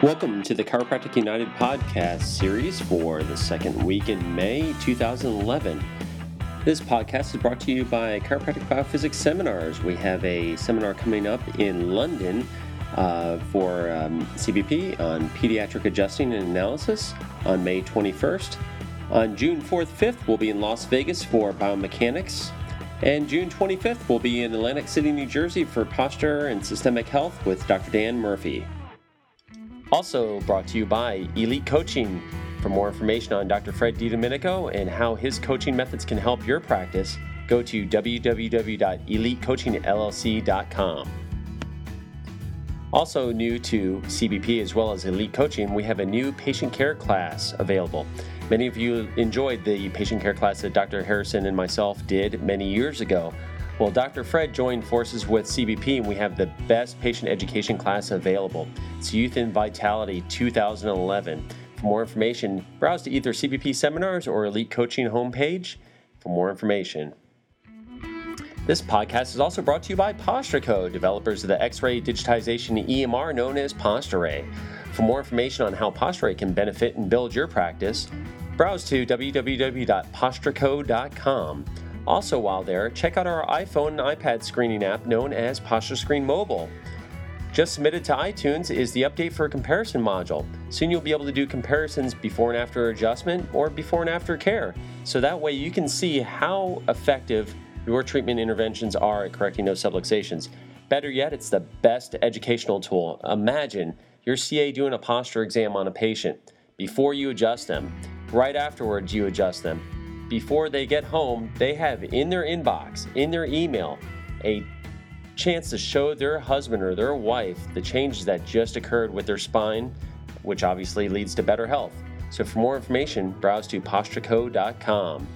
Welcome to the Chiropractic United podcast series for the second week in May 2011. This podcast is brought to you by Chiropractic Biophysics Seminars. We have a seminar coming up in London uh, for um, CBP on pediatric adjusting and analysis on May 21st. On June 4th, 5th, we'll be in Las Vegas for biomechanics. And June 25th, we'll be in Atlantic City, New Jersey for posture and systemic health with Dr. Dan Murphy. Also brought to you by Elite Coaching. For more information on Dr. Fred DiDomenico and how his coaching methods can help your practice, go to www.elitecoachingllc.com. Also, new to CBP as well as Elite Coaching, we have a new patient care class available. Many of you enjoyed the patient care class that Dr. Harrison and myself did many years ago. Well, Dr. Fred joined forces with CBP and we have the best patient education class available. It's Youth in Vitality 2011. For more information, browse to either CBP seminars or Elite Coaching homepage for more information. This podcast is also brought to you by PostureCo, developers of the X-ray digitization EMR known as PostureRay. For more information on how PostureRay can benefit and build your practice, browse to www.postureco.com. Also, while there, check out our iPhone and iPad screening app known as Posture Screen Mobile. Just submitted to iTunes is the update for a comparison module. Soon you'll be able to do comparisons before and after adjustment or before and after care. So that way you can see how effective your treatment interventions are at correcting those subluxations. Better yet, it's the best educational tool. Imagine your CA doing a posture exam on a patient. Before you adjust them, right afterwards, you adjust them before they get home, they have in their inbox, in their email, a chance to show their husband or their wife the changes that just occurred with their spine, which obviously leads to better health. So for more information, browse to postureco.com.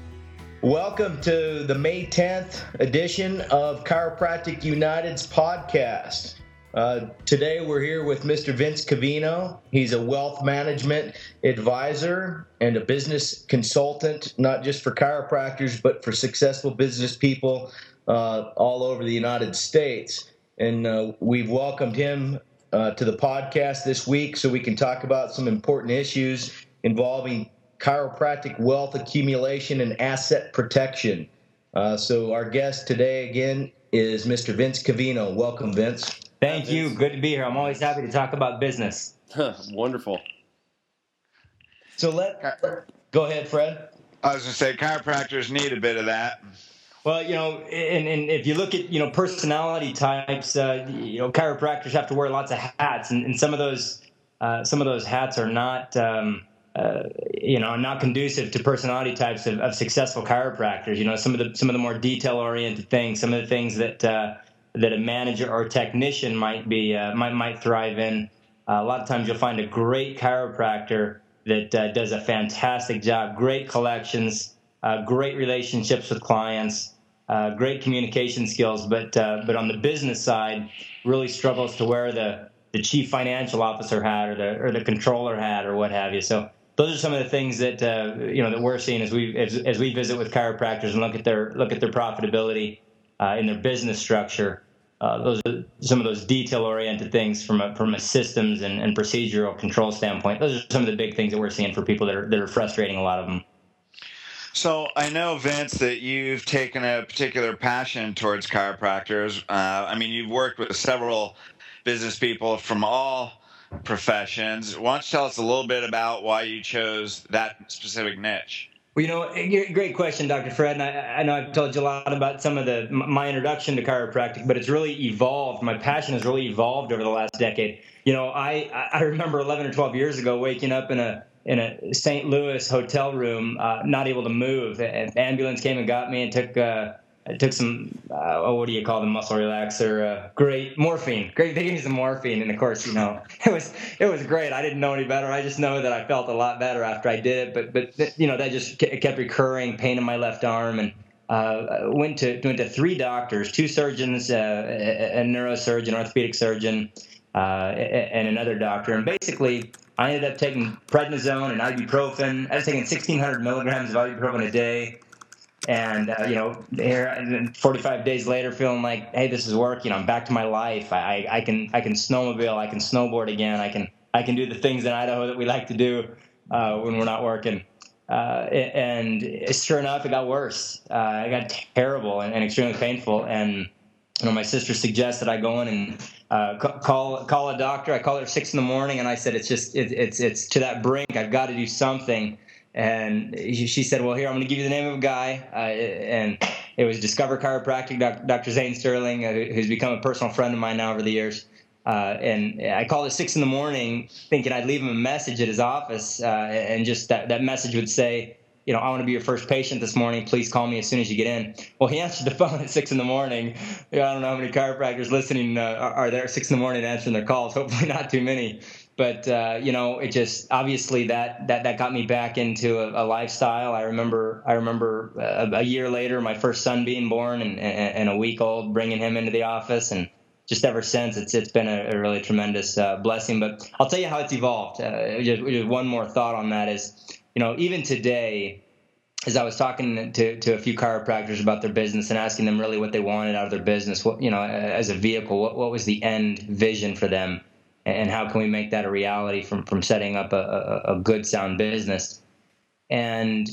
Welcome to the May 10th edition of Chiropractic United's podcast. Uh, today we're here with Mr. Vince Covino. He's a wealth management advisor and a business consultant, not just for chiropractors, but for successful business people uh, all over the United States. And uh, we've welcomed him uh, to the podcast this week so we can talk about some important issues involving chiropractic wealth accumulation and asset protection. Uh, so our guest today again is Mr. Vince Covino. Welcome, Vince. Thank you. Good to be here. I'm always happy to talk about business. Wonderful. So let go ahead, Fred. I was going to say chiropractors need a bit of that. Well, you know, and, and if you look at you know personality types, uh, you know, chiropractors have to wear lots of hats, and, and some of those uh, some of those hats are not. Um, uh, you know, not conducive to personality types of, of, successful chiropractors. You know, some of the some of the more detail oriented things, some of the things that uh, that a manager or technician might be uh, might might thrive in. Uh, a lot of times, you'll find a great chiropractor that uh, does a fantastic job, great collections, uh, great relationships with clients, uh, great communication skills, but uh, but on the business side, really struggles to wear the the chief financial officer hat or the or the controller hat or what have you. So those are some of the things that you know that we're seeing as we as, as we visit with chiropractors and look at their look at their profitability uh, in their business structure. Uh, those are some of those detail-oriented things from a, from a systems and, and, procedural control standpoint. Those are some of the big things that we're seeing for people that are that are frustrating a lot of them. So I know Vince that you've taken a particular passion towards chiropractors. Uh, I mean, you've worked with several business people from all professions. Why don't you tell us a little bit about why you chose that specific niche? Well, you know, great question, Dr. Fred. And I, I, know I've told you a lot about some of the my introduction to chiropractic, but it's really evolved. My passion has really evolved over the last decade. You know, I I remember 11 or 12 years ago waking up in a in a St. Louis hotel room, uh, not able to move. An ambulance came and got me and took uh, I took some, uh, oh, what do you call the muscle relaxer? Uh, great morphine. Great, they gave me some morphine, and of course, you know, it was it was great. I didn't know any better. I just know that I felt a lot better after I did it. But but you know, that just kept recurring, pain in my left arm, and uh, went to went to three doctors, two surgeons, uh, a, neurosurgeon, orthopedic surgeon, uh, and another doctor, and basically. I ended up taking prednisone and ibuprofen. I was taking 1,600 milligrams of ibuprofen a day and uh, you know here 45 days later feeling like hey this is working i'm back to my life I, I can i can snowmobile i can snowboard again i can I can do the things in Idaho that we like to do uh, when we're not working. Uh, and sure enough, it got worse. Uh, it got terrible and, and, extremely painful. And you know, my sister suggested I go in and uh, call call a doctor. I called her six in the morning, and I said, "It's just it, it's it's to that brink. I've got to do something." And she said, "Well, here I'm going to give you the name of a guy." Uh, and it was Discover Chiropractic, Dr. Zane Sterling, uh, who's become a personal friend of mine now over the years. Uh, and I called at six in the morning, thinking I'd leave him a message at his office, uh, and just that, that message would say, you know, I want to be your first patient this morning. Please call me as soon as you get in. Well, he answered the phone at six in the morning. I don't know how many chiropractors listening uh, are there at six in the morning answering their calls. Hopefully, not too many. But uh, you know, it just obviously that that that got me back into a, a lifestyle. I remember I remember a, uh, a, year later, my first son being born, and, and, and, a week old, bringing him into the office, and just ever since, it's it's been a, a really tremendous uh, blessing. But I'll tell you how it's evolved. Uh, just, just one more thought on that is, you know, even today as I was talking to, to a few chiropractors about their business and asking them really what they wanted out of their business, what you know, as a vehicle, what, what was the end vision for them, and how can we make that a reality from from setting up a, a, a good sound business? And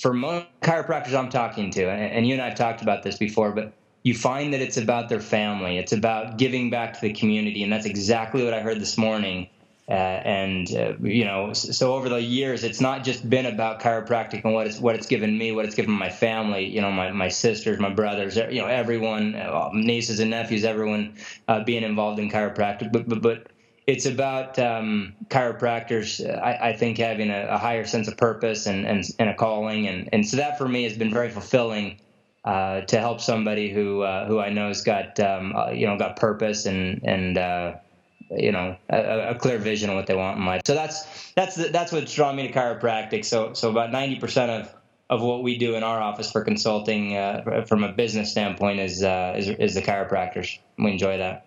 for most chiropractors I'm talking to, and you and I have talked about this before, but you find that it's about their family, it's about giving back to the community, and that's exactly what I heard this morning uh, and uh, you know, so over the years, it's not just been about chiropractic and what it's what it's given me, what it's given my family. You know, my my sisters, my brothers, you know, everyone, uh, nieces and nephews, everyone uh, being involved in chiropractic. But but but it's about um, chiropractors. I, I, think having a, a, higher sense of purpose and, and and a calling, and and so that for me has been very fulfilling. Uh, to help somebody who uh, who I know has got um, you know got purpose and and you know a, a, clear vision of what they want in life. So that's that's that's what's drawn me to chiropractic. So so about ninety percent of of what we do in our office for consulting uh, from a business standpoint is, uh, is is the chiropractors. We enjoy that.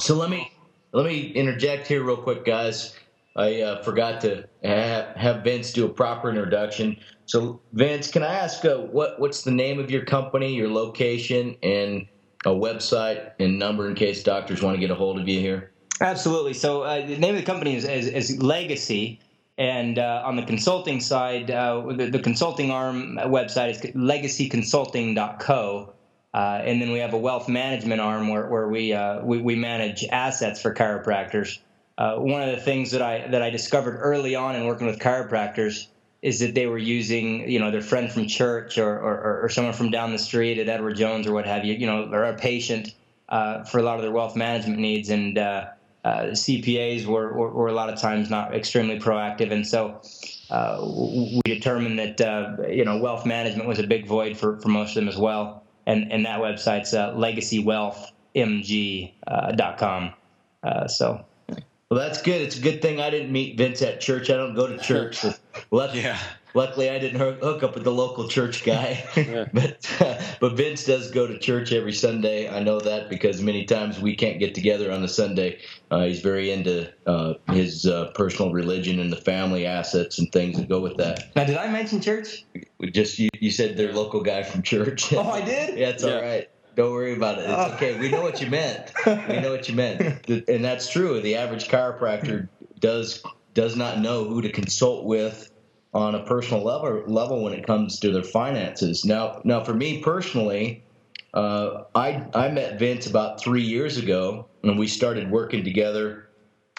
So let me let me interject here real quick, guys. I uh, forgot to have, have, Vince do a proper introduction. So Vince, can I ask uh, what what's the name of your company, your location, and a website and number in case doctors want to get a hold of you here? Absolutely. So uh, the name of the company is, is, is Legacy. And uh, on the consulting side, uh, the, the, consulting arm website is legacyconsulting.co. Uh, and then we have a wealth management arm where, where we, uh, we, we, manage assets for chiropractors. Uh, one of the things that I, that I discovered early on in working with chiropractors is that they were using, you know, their friend from church or, or, or someone from down the street at Edward Jones or what have you, you know, or a patient uh, for a lot of their wealth management needs. And uh, uh, CPAs were, were, were, a lot of times not extremely proactive. And so we determined that, you know, wealth management was a big void for, for most of them as well. And, and that website's uh, legacywealthmg.com. so well, that's good. It's a good thing I didn't meet Vince at church. I don't go to church. So luckily, yeah. Luckily, I didn't hook up with the local church guy. but uh, but Vince does go to church every Sunday. I know that because many times we can't get together on a Sunday. Uh, he's very into uh, his uh, personal religion and the family assets and things that go with that. Now, did I mention church? Just you, you said their local guy from church. Oh, I did. yeah, it's yeah. all right. Don't worry about it. It's oh. okay. We know what you meant. We know what you meant, and that's true. The average chiropractor does does not know who to consult with on a personal level level when it comes to their finances. Now, now for me personally, uh, I I met Vince about three years ago, and we started working together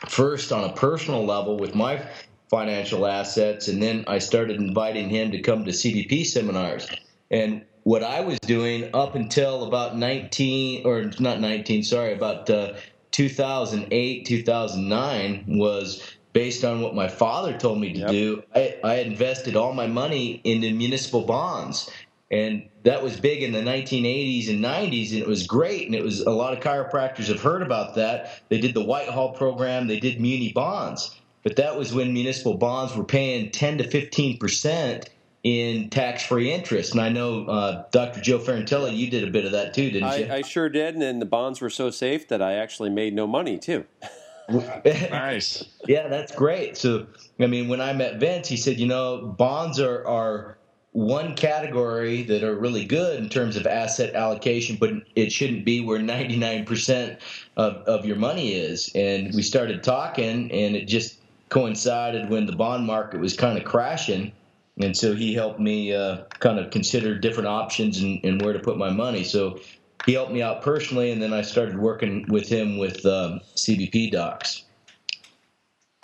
first on a personal level with my financial assets, and then I started inviting him to come to CBP seminars. And what I was doing up until about 19 or not 19, sorry, about uh, 2008, 2009 was based on what my father told me to yep. do. I, I invested all my money into municipal bonds. And that was big in the 1980s and 90s, and it was great. And it was a lot of chiropractors have heard about that. They did the Whitehall program, they did muni bonds. But that was when municipal bonds were paying 10 to 15 percent in tax-free interest. And I know uh, Dr. Joe Ferrantelli, you did a bit of that too, didn't I, you? I sure did, and the bonds were so safe that I actually made no money too. nice. Yeah, that's great. So, I mean, when I met Vince, he said, you know, bonds are are one category that are really good in terms of asset allocation, but it shouldn't be where 99% of, of your money is. And we started talking, and it just coincided when the bond market was kind of crashing. And so he helped me uh, kind of consider different options and, and, where to put my money. So he helped me out personally, and then I started working with him with um, CBP docs.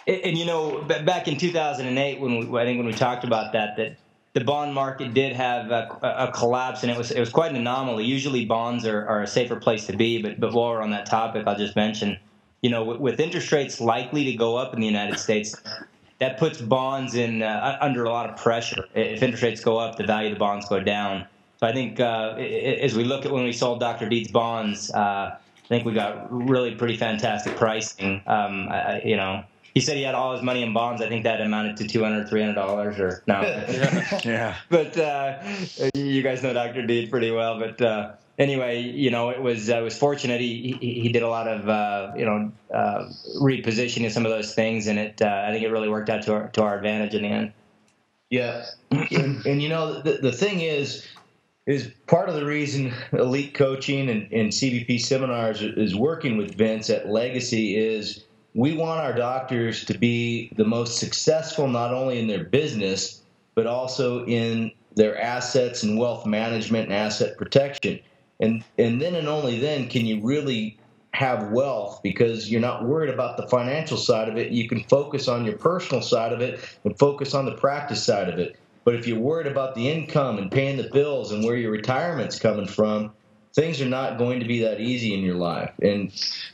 And, and, you know, back in 2008, when we, I think when we talked about that, that the bond market did have a, a, collapse, and it was it was quite an anomaly. Usually, bonds are, are a safer place to be, but but while we're on that topic, I'll just mention, you know, with, with interest rates likely to go up in the United States, that puts bonds in uh, under a lot of pressure. If interest rates go up, the value of the bonds go down. So I think uh, as we look at when we sold Dr. Deeds bonds, uh, I think we got really pretty fantastic pricing. Um, I, you know, he said he had all his money in bonds. I think that amounted to 200 300 dollars or no. yeah. But uh, you guys know Dr. Deed pretty well. But uh, anyway, you know, it was I was fortunate. He he, he did a lot of uh, you know uh, repositioning some of those things, and it uh, I think it really worked out to our to our advantage in the end. Yeah, and, and you know the the thing is is part of the reason elite coaching and, and CBP seminars is working with Vince at Legacy is we want our doctors to be the most successful not only in their business but also in their assets and wealth management and asset protection. And and then and only then can you really have wealth because you're not worried about the financial side of it. You can focus on your personal side of it and focus on the practice side of it but if you're worried about the income and paying the bills and where your retirement's coming from things are not going to be that easy in your life. And,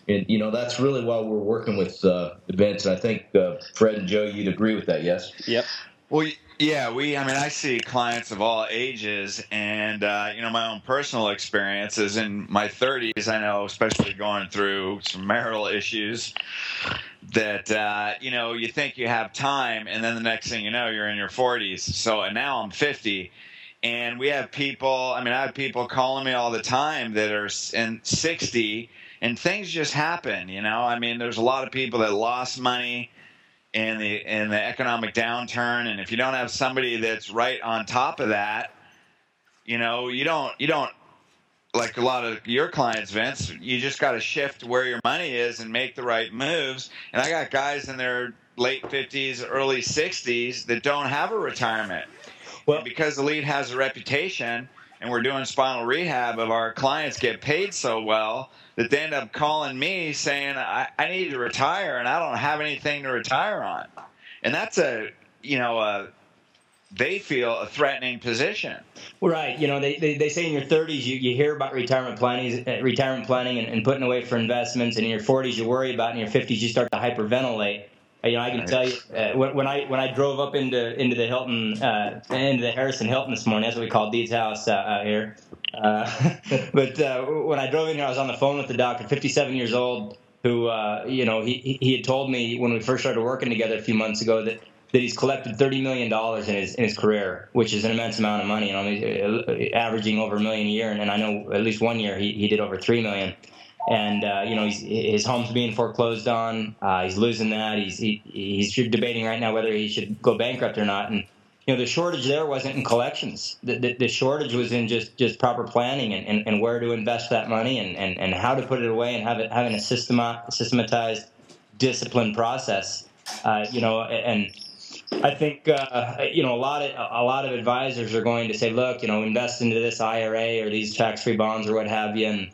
and you know, that's really why we're working with uh, Vince. And I think uh, Fred and Joe, you'd agree with that, yes? Yep. Well, yeah, we, I mean, I see clients of all ages, and, uh, you know, my own personal experiences in my 30s, I know, especially going through some marital issues, that, uh, you know, you think you have time, and then the next thing you know, you're in your 40s. So, and now I'm 50 and we have people i mean i have people calling me all the time that are in 60 and things just happen you know i mean there's a lot of people that lost money in the in the economic downturn. And if you don't have somebody that's right on top of that you know you don't you don't like a lot of your clients vince you just got to shift where your money is and make the right moves. And i got guys in their late 50s early 60s that don't have a retirement. Well, because Elite has a reputation and we're doing spinal rehab of our clients get paid so well that they end up calling me saying, I, I need to retire and I don't have anything to retire on. And that's a, you know, a, they feel a threatening position. Right. You know, they, they, they say in your 30s you, you hear about retirement planning, uh, retirement planning and, and, putting away for investments, and in your 40s you worry about, in your 50s you start to hyperventilate. You know, I can tell you uh, when, when, I when I drove up into into the Hilton uh, into the Harrison Hilton this morning. That's what we call Deed's house uh, out here. Uh, but uh, when I drove in here, I was on the phone with the doctor, 57 years old, who uh, you know he he had told me when we first started working together a few months ago that that he's collected thirty million dollars in his in his career, which is an immense amount of money. and You know, averaging over a million a year, and, and I know at least one year he, he did over three million and uh, you know his home's being foreclosed on. Uh, he's losing that. He's he, he's debating right now whether he should go bankrupt or not. And you know the shortage there wasn't in collections. The, the, the shortage was in just, just proper planning and, and, and, where to invest that money and, and, and how to put it away and have it having a system systematized, disciplined process. Uh, you know and. I think uh, you know a lot of a lot of advisors are going to say, look, you know, invest into this IRA or these tax-free bonds or what have you, and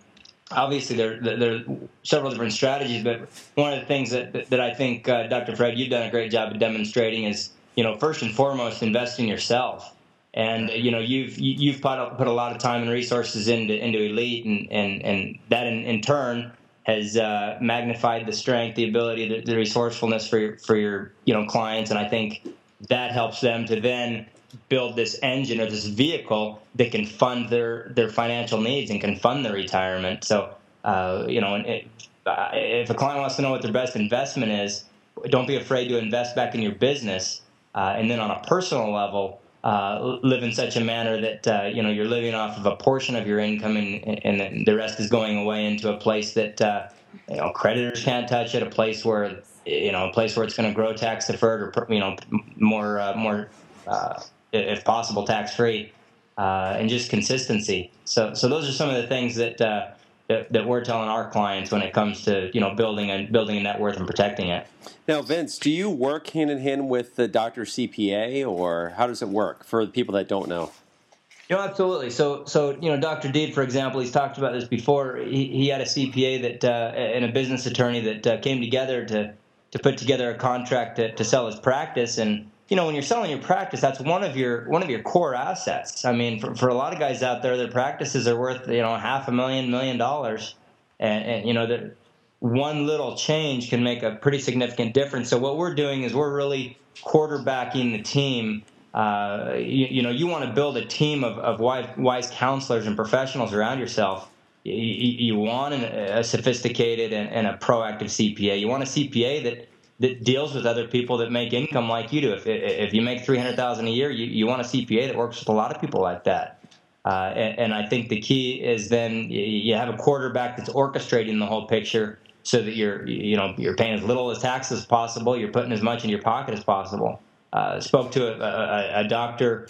obviously there, there are several different strategies, but one of the things that, that I think, uh, Dr. Fred, you've done a great job of demonstrating is, you know, first and foremost, invest in yourself. And you know you've you've put a, put a lot of time and resources into into elite, and and, and that in, in turn has uh, magnified the strength, the ability, the, the resourcefulness for your, for your you know clients, and I think that helps them to then build this engine or this vehicle that can fund their their financial needs and can fund their retirement. So, uh, you know, it, uh, if a client wants to know what their best investment is, don't be afraid to invest back in your business. Uh, and then on a personal level, uh, live in such a manner that uh, you know you're living off of a portion of your income, and, and the rest is going away into a place that uh, you know creditors can't touch it, a place where you know a place where it's going to grow tax deferred or you know more more if possible, tax free, uh, and just consistency. So, so those are some of the things that, uh, that that we're telling our clients when it comes to you know building a building a net worth and protecting it. Now, Vince, do you work hand in hand with the doctor CPA, or how does it work for the people that don't know? You know, absolutely. So, so you know, Dr. Deed, for example, he's talked about this before. He, he had a CPA that uh, and a business attorney that uh, came together to to put together a contract to, to sell his practice. And you know, when you're selling your practice, that's one of your one of your core assets. I mean, for, for a lot of guys out there, their practices are worth you know half a million, million dollars, and, and you know that one little change can make a pretty significant difference. So what we're doing is we're really quarterbacking the team uh, you, you, know, you want to build a team of, of wise, wise, counselors and professionals around yourself. You, you want an, a sophisticated and, and, a proactive CPA. You want a CPA that that deals with other people that make income like you do. If if you make three hundred thousand a year, you, you want a CPA that works with a lot of people like that. Uh, and, and, I think the key is then you have a quarterback that's orchestrating the whole picture so that you're you know you're paying as little as taxes as possible, you're putting as much in your pocket as possible. Uh, spoke to a, a, a, doctor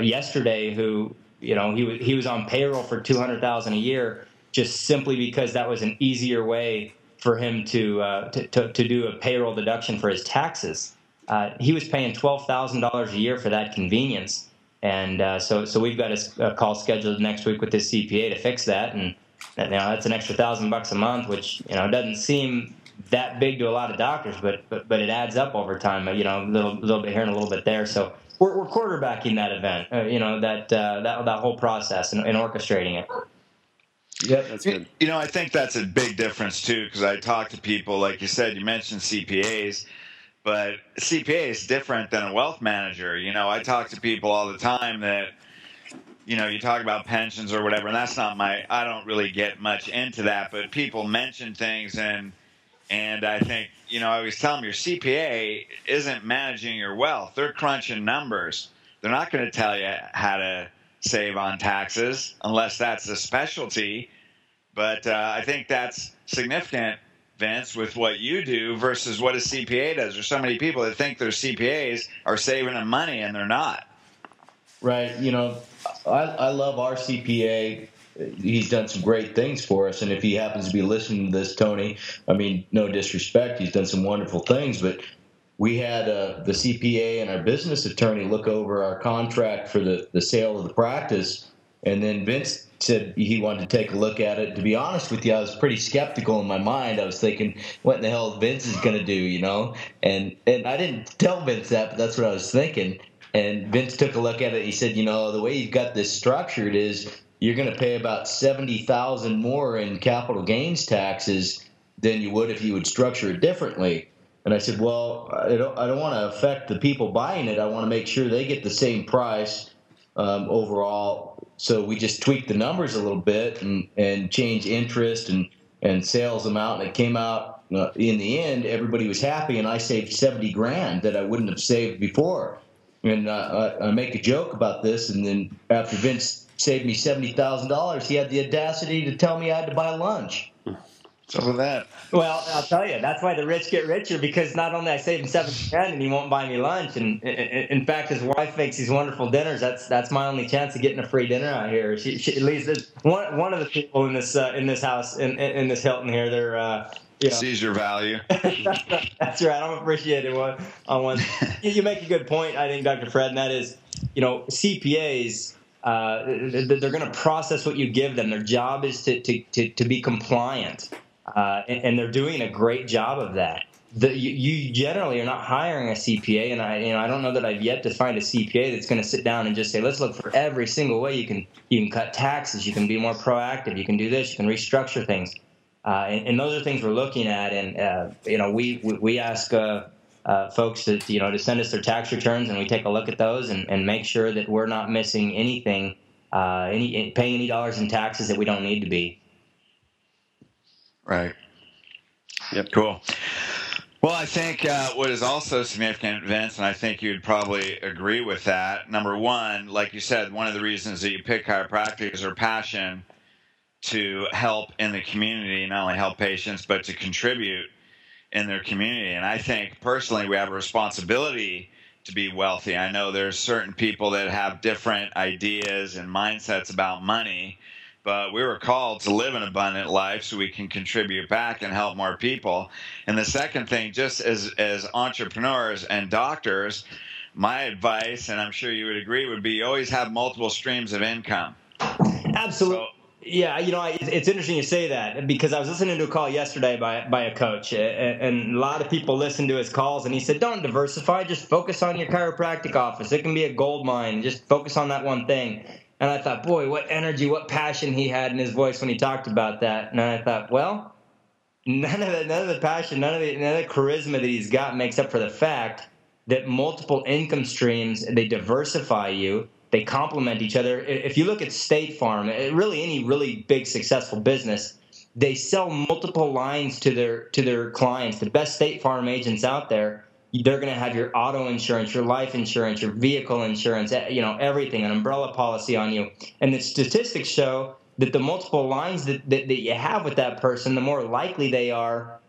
yesterday who, you know, he he was on payroll for two hundred thousand a year just simply because that was an easier way for him to uh, to, to, to, do a payroll deduction for his taxes. Uh, he was paying twelve thousand dollars a year for that convenience, and uh, so so we've got a, a, call scheduled next week with his CPA to fix that, and you know that's an extra thousand bucks a month, which you know doesn't seem that big to a lot of doctors, but but, but it adds up over time. You know, a little little bit here and a little bit there. So we're, we're quarterbacking that event. Uh, you know that uh, that that whole process and, and orchestrating it. Yep, that's good. You know, I think that's a big difference too, because I talk to people, like you said, you mentioned CPAs, but CPA is different than a wealth manager. You know, I talk to people all the time that, you know, you talk about pensions or whatever, and that's not my, I don't really get much into that, but people mention things and and I think, you know, I always tell them your CPA isn't managing your wealth. They're crunching numbers. They're not going to tell you how to save on taxes unless that's a specialty. But uh, I think that's significant, Vince, with what you do versus what a CPA does. There's so many people that think their CPAs are saving them money and they're not. Right. You know, I, I love our CPA he's done some great things for us. And if he happens to be listening to this, Tony, I mean, no disrespect, he's done some wonderful things, but we had uh, the CPA and our business attorney look over our contract for the, the sale of the practice. And then Vince said he wanted to take a look at it. To be honest with you, I was pretty skeptical in my mind. I was thinking, what in the hell Vince is going to do, you know? And and I didn't tell Vince that, but that's what I was thinking. And Vince took a look at it. He said, you know, the way you've got this structured is you're going to pay about 70,000 more in capital gains taxes than you would if you would structure it differently. And I said, well, I don't, I don't want to affect the people buying it. I want to make sure they get the same price um, overall. So we just tweaked the numbers a little bit and, and changed interest and, and sales amount. And it came out uh, in the end, everybody was happy, and I saved 70 grand that I wouldn't have saved before. And uh, I, I make a joke about this, and then after Vince saved me seventy thousand dollars. He had the audacity to tell me I had to buy lunch. So with that. Well, I'll tell you, that's why the rich get richer because not only I save him seven grand and he won't buy me lunch, and in fact, his wife makes these wonderful dinners. That's that's my only chance of getting a free dinner out here. She, she at least one one of the people in this uh, in this house in, in this Hilton here, they're. Uh, you know. sees your value. that's right. I'm appreciating one on one. you make a good point, I think, Dr. Fred, and that is, you know, CPAs uh, they're going to process what you give them. Their job is to, to, to, to be compliant, uh, and, and, they're doing a great job of that. The, you, you, generally are not hiring a CPA, and I, you know, I don't know that I've yet to find a CPA that's going to sit down and just say, "Let's look for every single way you can you can cut taxes, you can be more proactive, you can do this, you can restructure things." Uh, and, and, those are things we're looking at, and uh, you know, we we, we ask uh, uh, folks to you know to send us their tax returns, and we take a look at those and, and make sure that we're not missing anything, any paying any dollars in taxes that we don't need to be. Right. Yep. Cool. Well, I think uh, what is also significant, Vince, and I think you'd probably agree with that. Number one, like you said, one of the reasons that you pick chiropractic is our passion to help in the community, not only help patients, but to contribute in their community. And I think personally, we have a responsibility to be wealthy. I know there's certain people that have different ideas and mindsets about money, but we were called to live an abundant life so we can contribute back and help more people. And the second thing, just as as entrepreneurs and doctors, my advice, and I'm sure you would agree, would be always have multiple streams of income. Absolutely. So, yeah, you know, it's interesting you say that because I was listening to a call yesterday by by a coach, and a lot of people listen to his calls, and he said, "Don't diversify, just focus on your chiropractic office. It can be a gold mine. Just focus on that one thing." And I thought, boy, what energy, what passion he had in his voice when he talked about that. And I thought, well, none of the none of the passion, none of the none of the charisma that he's got makes up for the fact that multiple income streams they diversify you they complement each other. If you look at State Farm, eh, really any really big successful business, they sell multiple lines to their to their clients. The best State Farm agents out there, they're going to have your auto insurance, your life insurance, your vehicle insurance, you know, everything, an umbrella policy on you. And the statistics show that the multiple lines that, that, that you have with that person, the more likely they are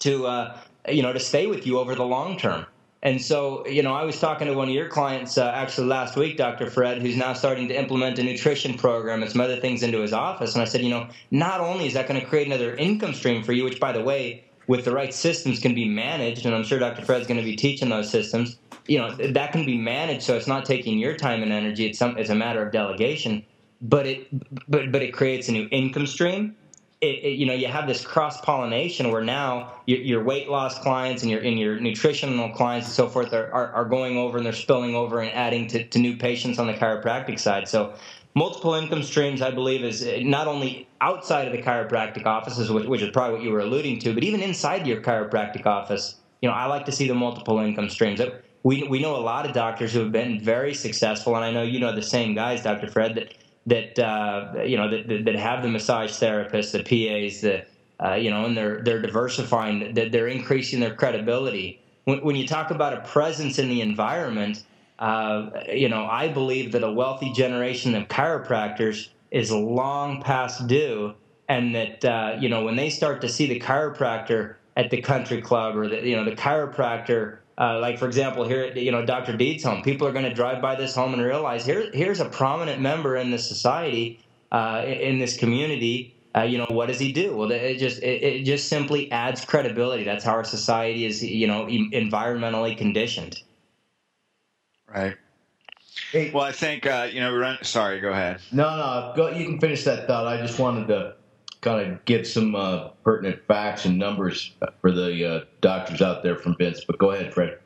to, uh, you know, to stay with you over the long term. And so, you know, I was talking to one of your clients uh, actually last week, Dr. Fred, who's now starting to implement a nutrition program and some other things into his office. And I said, you know, not only is that going to create another income stream for you, which, by the way, with the right systems can be managed, and I'm sure Dr. Fred's going to be teaching those systems. You know, that can be managed, so it's not taking your time and energy. It's some, it's a matter of delegation. But it, but but it creates a new income stream it, it, you know you have this cross pollination where now your, your, weight loss clients and your and your nutritional clients and so forth are, are, are going over and they're spilling over and adding to, to new patients on the chiropractic side. So multiple income streams, I believe, is uh, not only outside of the chiropractic offices, which, which is probably what you were alluding to, but even inside your chiropractic office. You know, I like to see the multiple income streams. We, we know a lot of doctors who have been very successful, and I know you know the same guys, Dr. Fred, that that uh, you know that, that have the massage therapists, the PAs, the uh, you know, and they're they're diversifying, that they're increasing their credibility. When, when, you talk about a presence in the environment, uh, you know, I believe that a wealthy generation of chiropractors is long past due, and that uh, you know when they start to see the chiropractor at the country club or the you know the chiropractor uh, like for example, here at you know Dr. Deed's home, people are going to drive by this home and realize here here's a prominent member in this society, uh, in this community. Uh, you know what does he do? Well, it just it, it, just simply adds credibility. That's how our society is you know environmentally conditioned. Right. Hey, well, I think uh, you know. Run, sorry, go ahead. No, no, go. You can finish that thought. I just wanted to kind of get some uh, pertinent facts and numbers for the uh, doctors out there from Vince. But go ahead, Fred.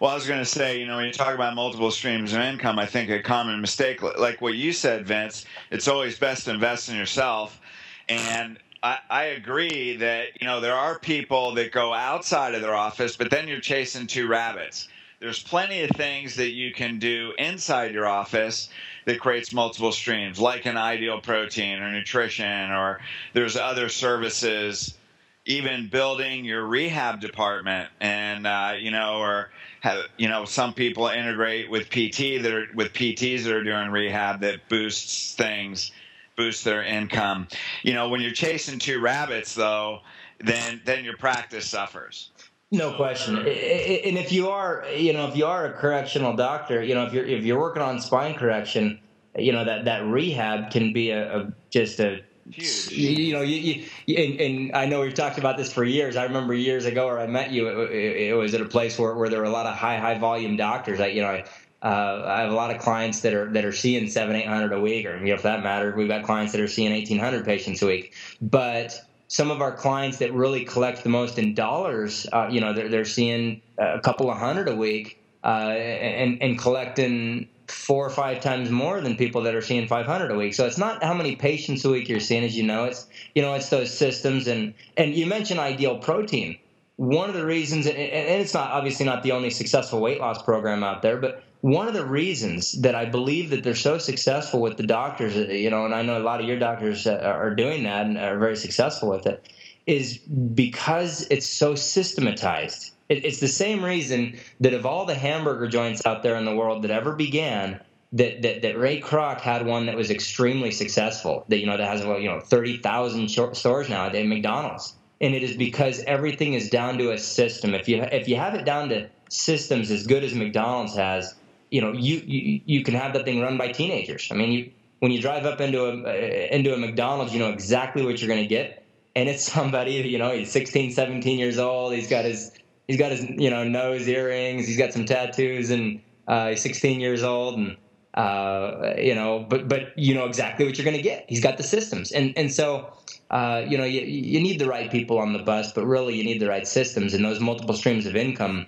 Well, I was going to say, you know, when you talk about multiple streams of income, I think a common mistake, like what you said, Vince, it's always best to invest in yourself. And I, I, agree that, you know, there are people that go outside of their office, but then you're chasing two rabbits. There's plenty of things that you can do inside your office that creates multiple streams, like an ideal protein or nutrition, or there's other services, even building your rehab department, and uh, you know, or have, you know, some people integrate with PT that are with PTs that are doing rehab that boosts things, boosts their income. You know, when you're chasing two rabbits, though, then then your practice suffers. No question. And if you are, you know, if you are a correctional doctor, you know, if you're if you're working on spine correction, you know that that rehab can be a, a just a Huge. You know, you, you and, and, I know we've talked about this for years. I remember years ago where I met you. It, it, it was at a place where, where there were a lot of high high volume doctors. I you know I, uh, I have a lot of clients that are that are seeing seven eight hundred a week, or you know, for that matter, we've got clients that are seeing eighteen hundred patients a week. But some of our clients that really collect the most in dollars, uh, you know, they're, they're seeing a couple of hundred a week uh, and, and collecting four or five times more than people that are seeing 500 a week. So it's not how many patients a week you're seeing, as you know. It's you know it's those systems and and you mentioned ideal protein. One of the reasons, and it's not obviously not the only successful weight loss program out there, but one of the reasons that I believe that they're so successful with the doctors, you know, and I know a lot of your doctors uh, are doing that and are very successful with it, is because it's so systematized. It's the same reason that of all the hamburger joints out there in the world that ever began, that, that, that Ray Kroc had one that was extremely successful. That you know that has well, you know thirty thousand stores now at McDonald's, and it is because everything is down to a system. If you if you have it down to systems as good as McDonald's has, you know, you, you you can have that thing run by teenagers. I mean, you when you drive up into a into a McDonald's, you know exactly what you're going to get, and it's somebody you know he's 16, 17 years old. He's got his he's got his you know nose earrings. He's got some tattoos, and uh, he's 16 years old, and uh, you know, but but you know exactly what you're going to get. He's got the systems, and and so uh, you know you you need the right people on the bus, but really you need the right systems, and those multiple streams of income,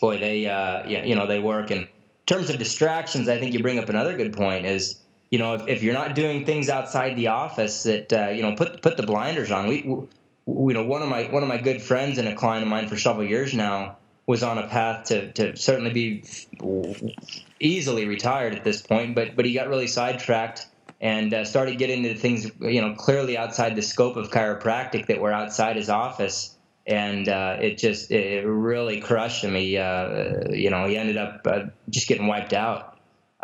boy, they uh, you know they work. And terms of distractions, I think you bring up another good point is you know, if, if you're not doing things outside the office, that uh, you know, put put the blinders on. We, we, you know, one of my one of my good friends and a client of mine for several years now was on a path to to certainly be easily retired at this point, but but he got really sidetracked and uh, started getting into things you know clearly outside the scope of chiropractic that were outside his office and uh, it just it really crushed him he uh, you know he ended up uh, just getting wiped out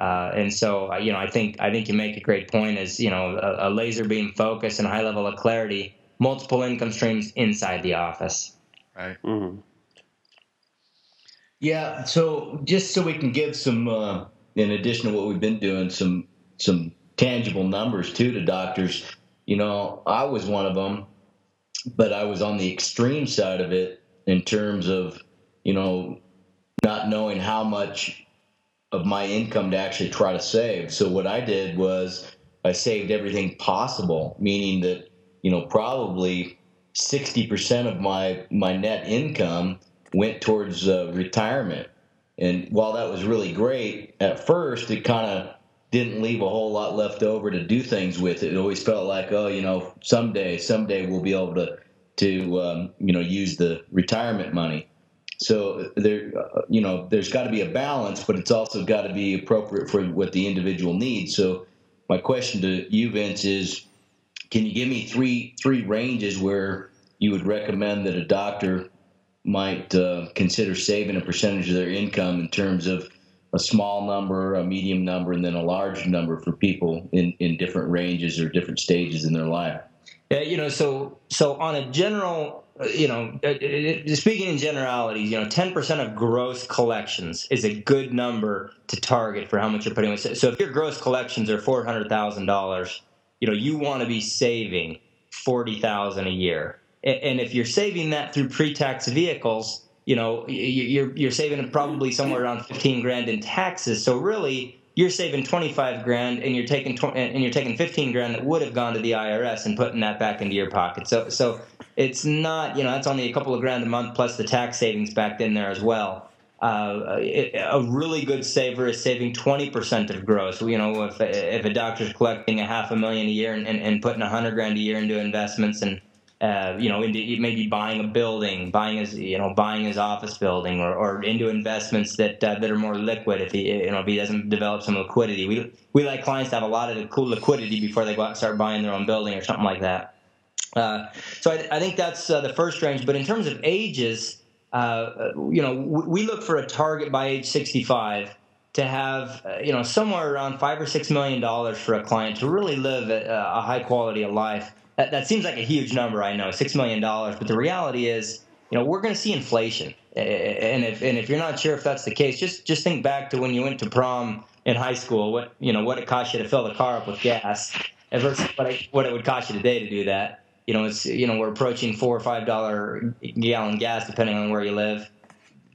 uh, and so, uh, you know, I think I think you make a great point. Is you know, a, a laser beam focus and high level of clarity, multiple income streams inside the office. Right. Mm-hmm. Yeah. So just so we can give some, uh, in addition to what we've been doing, some some tangible numbers too to doctors. You know, I was one of them, but I was on the extreme side of it in terms of, you know, not knowing how much of my income to actually try to save. So what I did was I saved everything possible, meaning that you know probably sixty percent of my my net income went towards uh, retirement. And while that was really great at first, it kind of didn't leave a whole lot left over to do things with. It always felt like, oh, you know, someday, someday we'll be able to to um, you know use the retirement money. So there, uh, you know, there's got to be a balance, but it's also got to be appropriate for what the individual needs. So my question to you, Vince, is: Can you give me three three ranges where you would recommend that a doctor might uh, consider saving a percentage of their income in terms of a small number, a medium number, and then a large number for people in, in different ranges or different stages in their life? Yeah, you know, so so on a general you know, uh, uh, speaking in generalities, you know, 10% of gross collections is a good number to target for how much you're putting. So if your gross collections are $400,000, you know, you want to be saving 40,000 a year. And if you're saving that through pre-tax vehicles, you know, you're you're saving probably somewhere around 15 grand in taxes. So really, you're saving 25 grand and you're taking and you're taking 15 grand that would have gone to the IRS and putting that back into your pocket. So so it's not you know that's only a couple of grand a month plus the tax savings back in there as well. Uh, it, a really good saver is saving 20% of gross. You know, if if a doctor's collecting a half a million a year and, and, and putting 100 grand a year into investments and uh, you know, into maybe buying a building, buying his, you know, buying his office building, or, or into investments that uh, that are more liquid. If he, you know, if he doesn't develop some liquidity, we we like clients to have a lot of cool liquidity before they go out and start buying their own building or something like that. Uh, so I, I, think that's uh, the first range. But in terms of ages, uh, you know, we, we look for a target by age 65 to have uh, you know somewhere around five or six million dollars for a client to really live a, a high quality of life that, that seems like a huge number, I know, six million dollars. But the reality is, you know, we're going to see inflation, and if and if you're not sure if that's the case, just just think back to when you went to prom in high school. What you know, what it cost you to fill the car up with gas, versus what it, what it would cost you today to do that. You know, it's you know we're approaching four or five dollar gallon gas depending on where you live.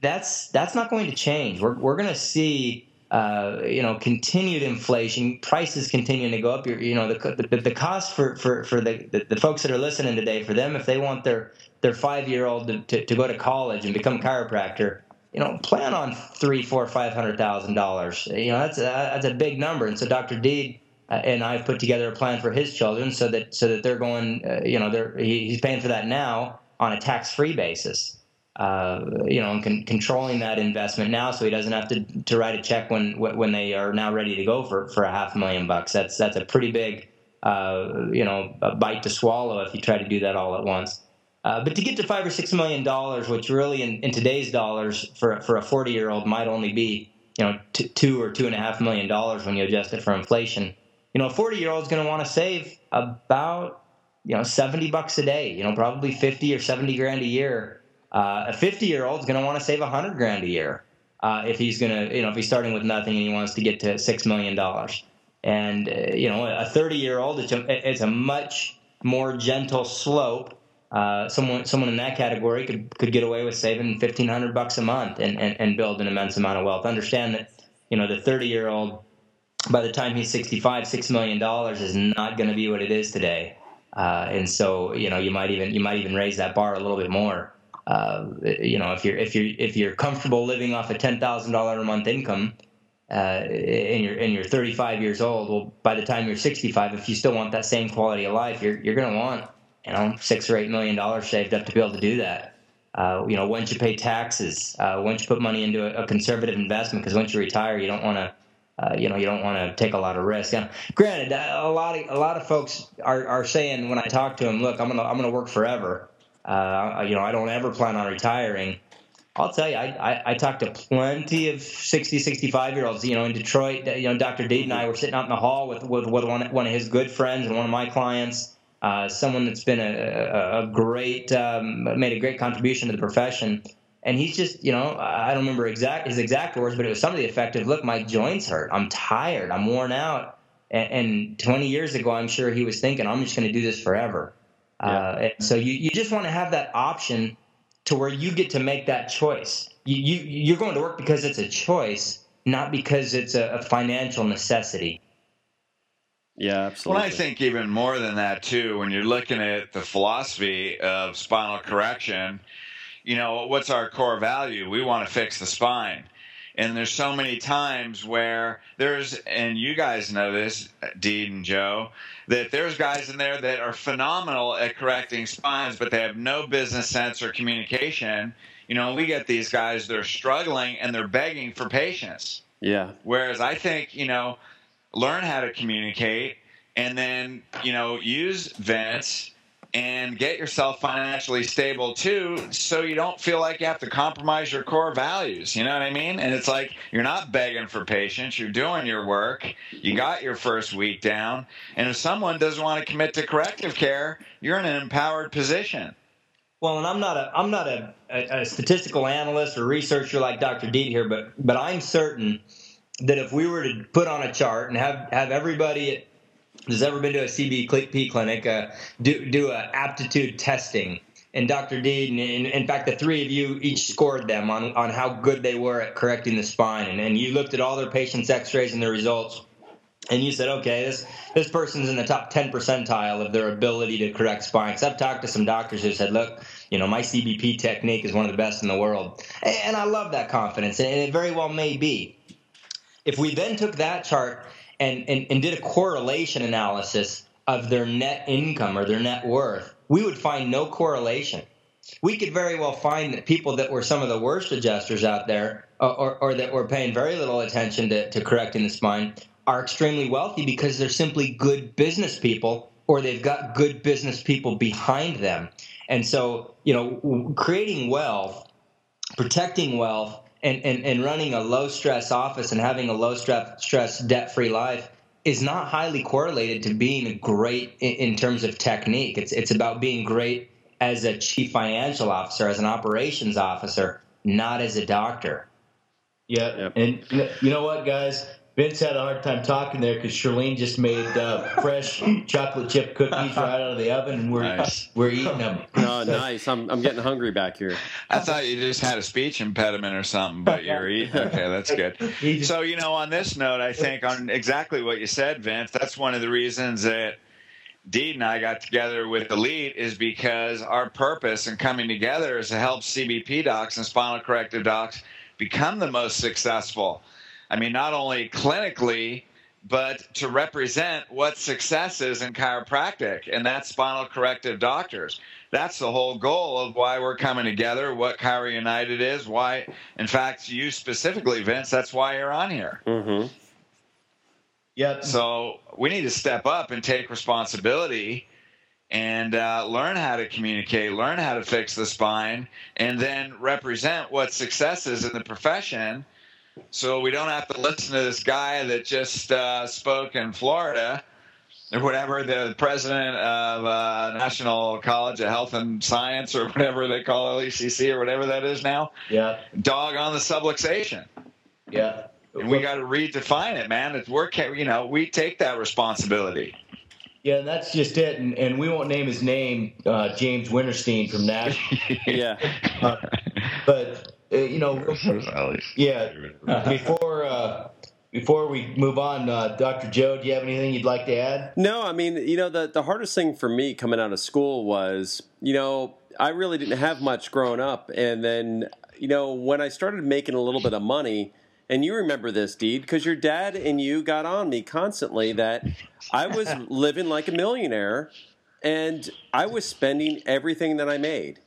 That's that's not going to change. We're we're going to see uh, you know, continued inflation, prices continuing to go up. you know, the, the, the cost for, for, for the, the, the, folks that are listening today, for them, if they want their, their five year old to, to, to, go to college and become a chiropractor, you know, plan on three, four, five hundred thousand dollars. You know, that's a, that's a big number. And so Dr. Deed uh, and I've put together a plan for his children so that so that they're going, uh, you know, they're he, he's paying for that now on a tax free basis uh, you know, con- controlling that investment now, so he doesn't have to to write a check when when they are now ready to go for for a half a million bucks. That's that's a pretty big, uh, you know, bite to swallow if you try to do that all at once. Uh, but to get to five or six million dollars, which really in, in today's dollars for for a forty year old might only be you know t- two or two and a half million dollars when you adjust it for inflation. You know, a forty year old is going to want to save about you know seventy bucks a day. You know, probably fifty or seventy grand a year Uh, a 50 year old is going to want to save 100 grand a year uh, if he's going to, you know, if he's starting with nothing and he wants to get to six million dollars. And uh, you know, a 30 year old, it's a, it's a much more gentle slope. Uh, someone someone in that category could could get away with saving 1500 bucks a month and, and, and build an immense amount of wealth. Understand that, you know, the 30 year old by the time he's 65, six million dollars is not going to be what it is today. Uh, and so, you know, you might even you might even raise that bar a little bit more. Uh, you know, if you're if you're if you're comfortable living off a ten thousand dollar a month income, uh, and you're and you're 35 years old, well, by the time you're 65, if you still want that same quality of life, you're you're going to want you know six or eight million dollars saved up to be able to do that. Uh, you know, once you pay taxes, uh, once you put money into a, a conservative investment, because once you retire, you don't want to uh, you know, you don't want to take a lot of risk. And granted, a lot of a lot of folks are, are saying when I talk to them, look, I'm gonna I'm gonna work forever. Uh, you know, I don't ever plan on retiring. I'll tell you, I, I, I talked to plenty of 60, 65 year olds. You know, in Detroit, you know, Dr. Deed and I were sitting out in the hall with with, with one one of his good friends and one of my clients. Uh, someone that's been a, a, great um, made a great contribution to the profession and he's just, you know, I don't remember exact his exact words, but it was some of the effective. Look, my joints hurt. I'm tired. I'm worn out. And, and 20 years ago, I'm sure he was thinking, I'm just going to do this forever. Yeah. Uh, so you, you just want to have that option to where you get to make that choice. You, you you're going to work because it's a choice, not because it's a, a financial necessity. Yeah, absolutely. Well, I think even more than that too. When you're looking at the philosophy of spinal correction, you know, what's our core value? We want to fix the spine. And there's so many times where there's, and you guys know this, Dean and Joe, that there's guys in there that are phenomenal at correcting spines, but they have no business sense or communication. You know, we get these guys, they're struggling and they're begging for patients. Yeah. Whereas I think, you know, learn how to communicate and then, you know, use Vince and get yourself financially stable too so you don't feel like you have to compromise your core values. You know what i mean? And it's like you're not begging for patients. You're doing your work. You got your first week down. And if someone doesn't want to commit to corrective care you're in an empowered position. Well, and I'm not a I'm not a, a, a statistical analyst or researcher like Dr. Deed here, but but I'm certain that if we were to put on a chart and have have everybody has ever been to a CBP clinic, uh, do do a aptitude testing. And Dr. Dean, in, in fact, the three of you each scored them on, on how good they were at correcting the spine. And, and you looked at all their patients' x rays and their results. And you said, okay, this, this person's in the top 10 percentile of their ability to correct spine. Because I've talked to some doctors who said, look, you know, my CBP technique is one of the best in the world. And I love that confidence, and it very well may be. If we then took that chart and, and, and did a correlation analysis of their net income or their net worth, we would find no correlation. We could very well find that people that were some of the worst adjusters out there, or, or that were paying very little attention to, to correcting the spine, are extremely wealthy because they're simply good business people or they've got good business people behind them. And so, you know, creating wealth, protecting wealth, and, and, and running a low stress office and having a low stress, stress debt free life is not highly correlated to being great in, in, terms of technique. It's, it's about being great as a chief financial officer, as an operations officer, not as a doctor. Yeah. Yep. And you know what, guys? Vince had a hard time talking there because Charlene just made uh, fresh chocolate chip cookies right out of the oven, and we're nice. we're eating them. Oh, nice! I'm I'm getting hungry back here. I thought you just had a speech impediment or something, but you're eating. Okay, that's good. So you know, on this note, I think on exactly what you said, Vince. That's one of the reasons that. Deed and I got together with Elite is because our purpose in coming together is to help CBP docs and spinal corrective docs become the most successful I mean, not only clinically, but to represent what success is in chiropractic, and that's spinal corrective doctors. That's the whole goal of why we're coming together, what Chiro United is, why, in fact, you specifically, Vince, that's why you're on here. Mm-hmm. Yeah. So we need to step up and take responsibility and uh, learn how to communicate, learn how to fix the spine, and then represent what success is in the profession so we don't have to listen to this guy that just uh, spoke in Florida or whatever the president of uh, National College of Health and Science or whatever they call it, LECC or whatever that is now. Yeah. Dog on the subluxation. Yeah. And we got to redefine it, man. It's we're you know we take that responsibility. Yeah, and that's just it. And, and we won't name his name, uh, James Winterstein from Nashville. yeah. Uh, but uh, you know, yeah. Before uh, before we move on, uh, Dr. Joe, do you have anything you'd like to add? No, I mean, you know, the the hardest thing for me coming out of school was, you know, I really didn't have much growing up, and then, you know, when I started making a little bit of money. And you remember this, Deed, because your dad and you got on me constantly that I was living like a millionaire and I was spending everything that I made.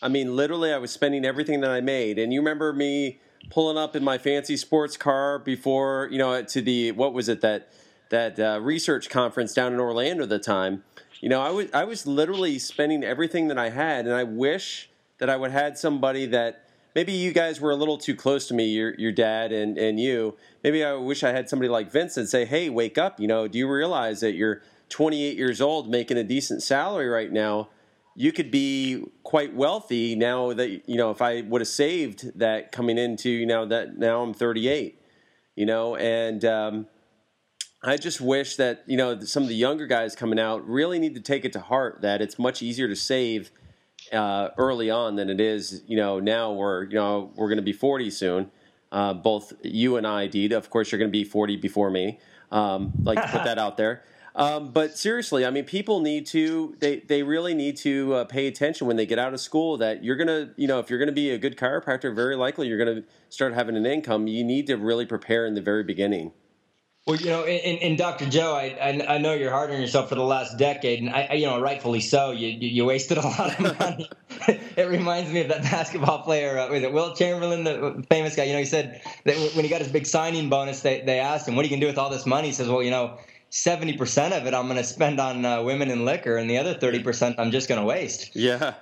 I mean, literally, I was spending everything that I made. And you remember me pulling up in my fancy sports car before, you know, to the what was it that that uh, research conference down in Orlando at the time. You know, I was I was literally spending everything that I had, and I wish that I would had somebody that maybe you guys were a little too close to me, your your dad and and you. Maybe I wish I had somebody like Vincent say, "Hey, wake up! You know, do you realize that you're 28 years old, making a decent salary right now?" You could be quite wealthy now that you know. If I would have saved that coming into you know that now I'm 38, you know, and um, I just wish that you know some of the younger guys coming out really need to take it to heart that it's much easier to save uh, early on than it is, you know, now we're, you know, we're going to be 40 soon. Uh, both you and I, Deed. Of course, you're going to be 40 before me. Um, like to put that out there. Um, but seriously, I mean, people need to, they, they really need to uh, pay attention when they get out of school that you're to, you know, if you're to be a good chiropractor, very likely you're to start having an income. You need to really prepare in the very beginning. Well, you know, and, and Dr. Joe, I, I, I know you're hard on yourself for the last decade, and I, you know, rightfully so. You you wasted a lot of money. it reminds me of that basketball player, uh, was it Wilt Chamberlain, the famous guy? You know, he said that when he got his big signing bonus, they they asked him, "What are you gonna do with all this money?" He says, "Well, you know." 70% of it I'm going to spend on uh, women and liquor, and the other 30% I'm just going to waste. Yeah.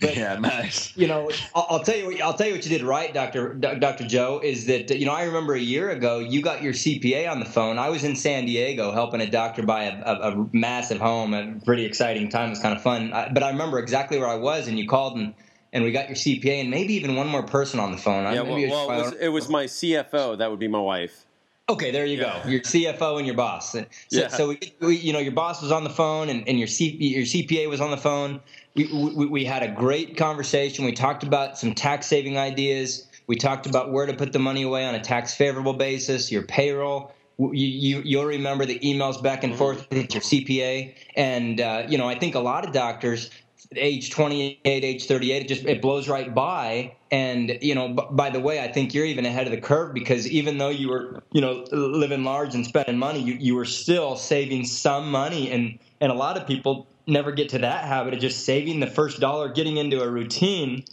But, yeah, nice. You know, I'll, I'll, tell you. What, I'll tell you what you did right, Doctor Doctor Joe. Is that you know I remember a year ago you got your CPA on the phone. I was in San Diego helping a doctor buy a, a, a massive home. A pretty exciting time. It was kind of fun. I, but I remember exactly where I was, and you called and and we got your CPA and maybe even one more person on the phone. Yeah, well, well, it, was, it was my CFO. That would be my wife. Okay, there you yeah. go. Your CFO and your boss. So, yeah. so we, we, you know, your boss was on the phone and, and your C, your CPA was on the phone. We, we, we had a great conversation. We talked about some tax saving ideas. We talked about where to put the money away on a tax favorable basis, your payroll. You, you will remember the emails back and forth with your CPA, and uh, you know I think a lot of doctors age 28 age 38 it just it blows right by. And you know b- by the way i think you're even ahead of the curve because even though you were you know living large and spending money you, you were still saving some money. And and a lot of people never get to that habit of just saving the first dollar getting into a routine.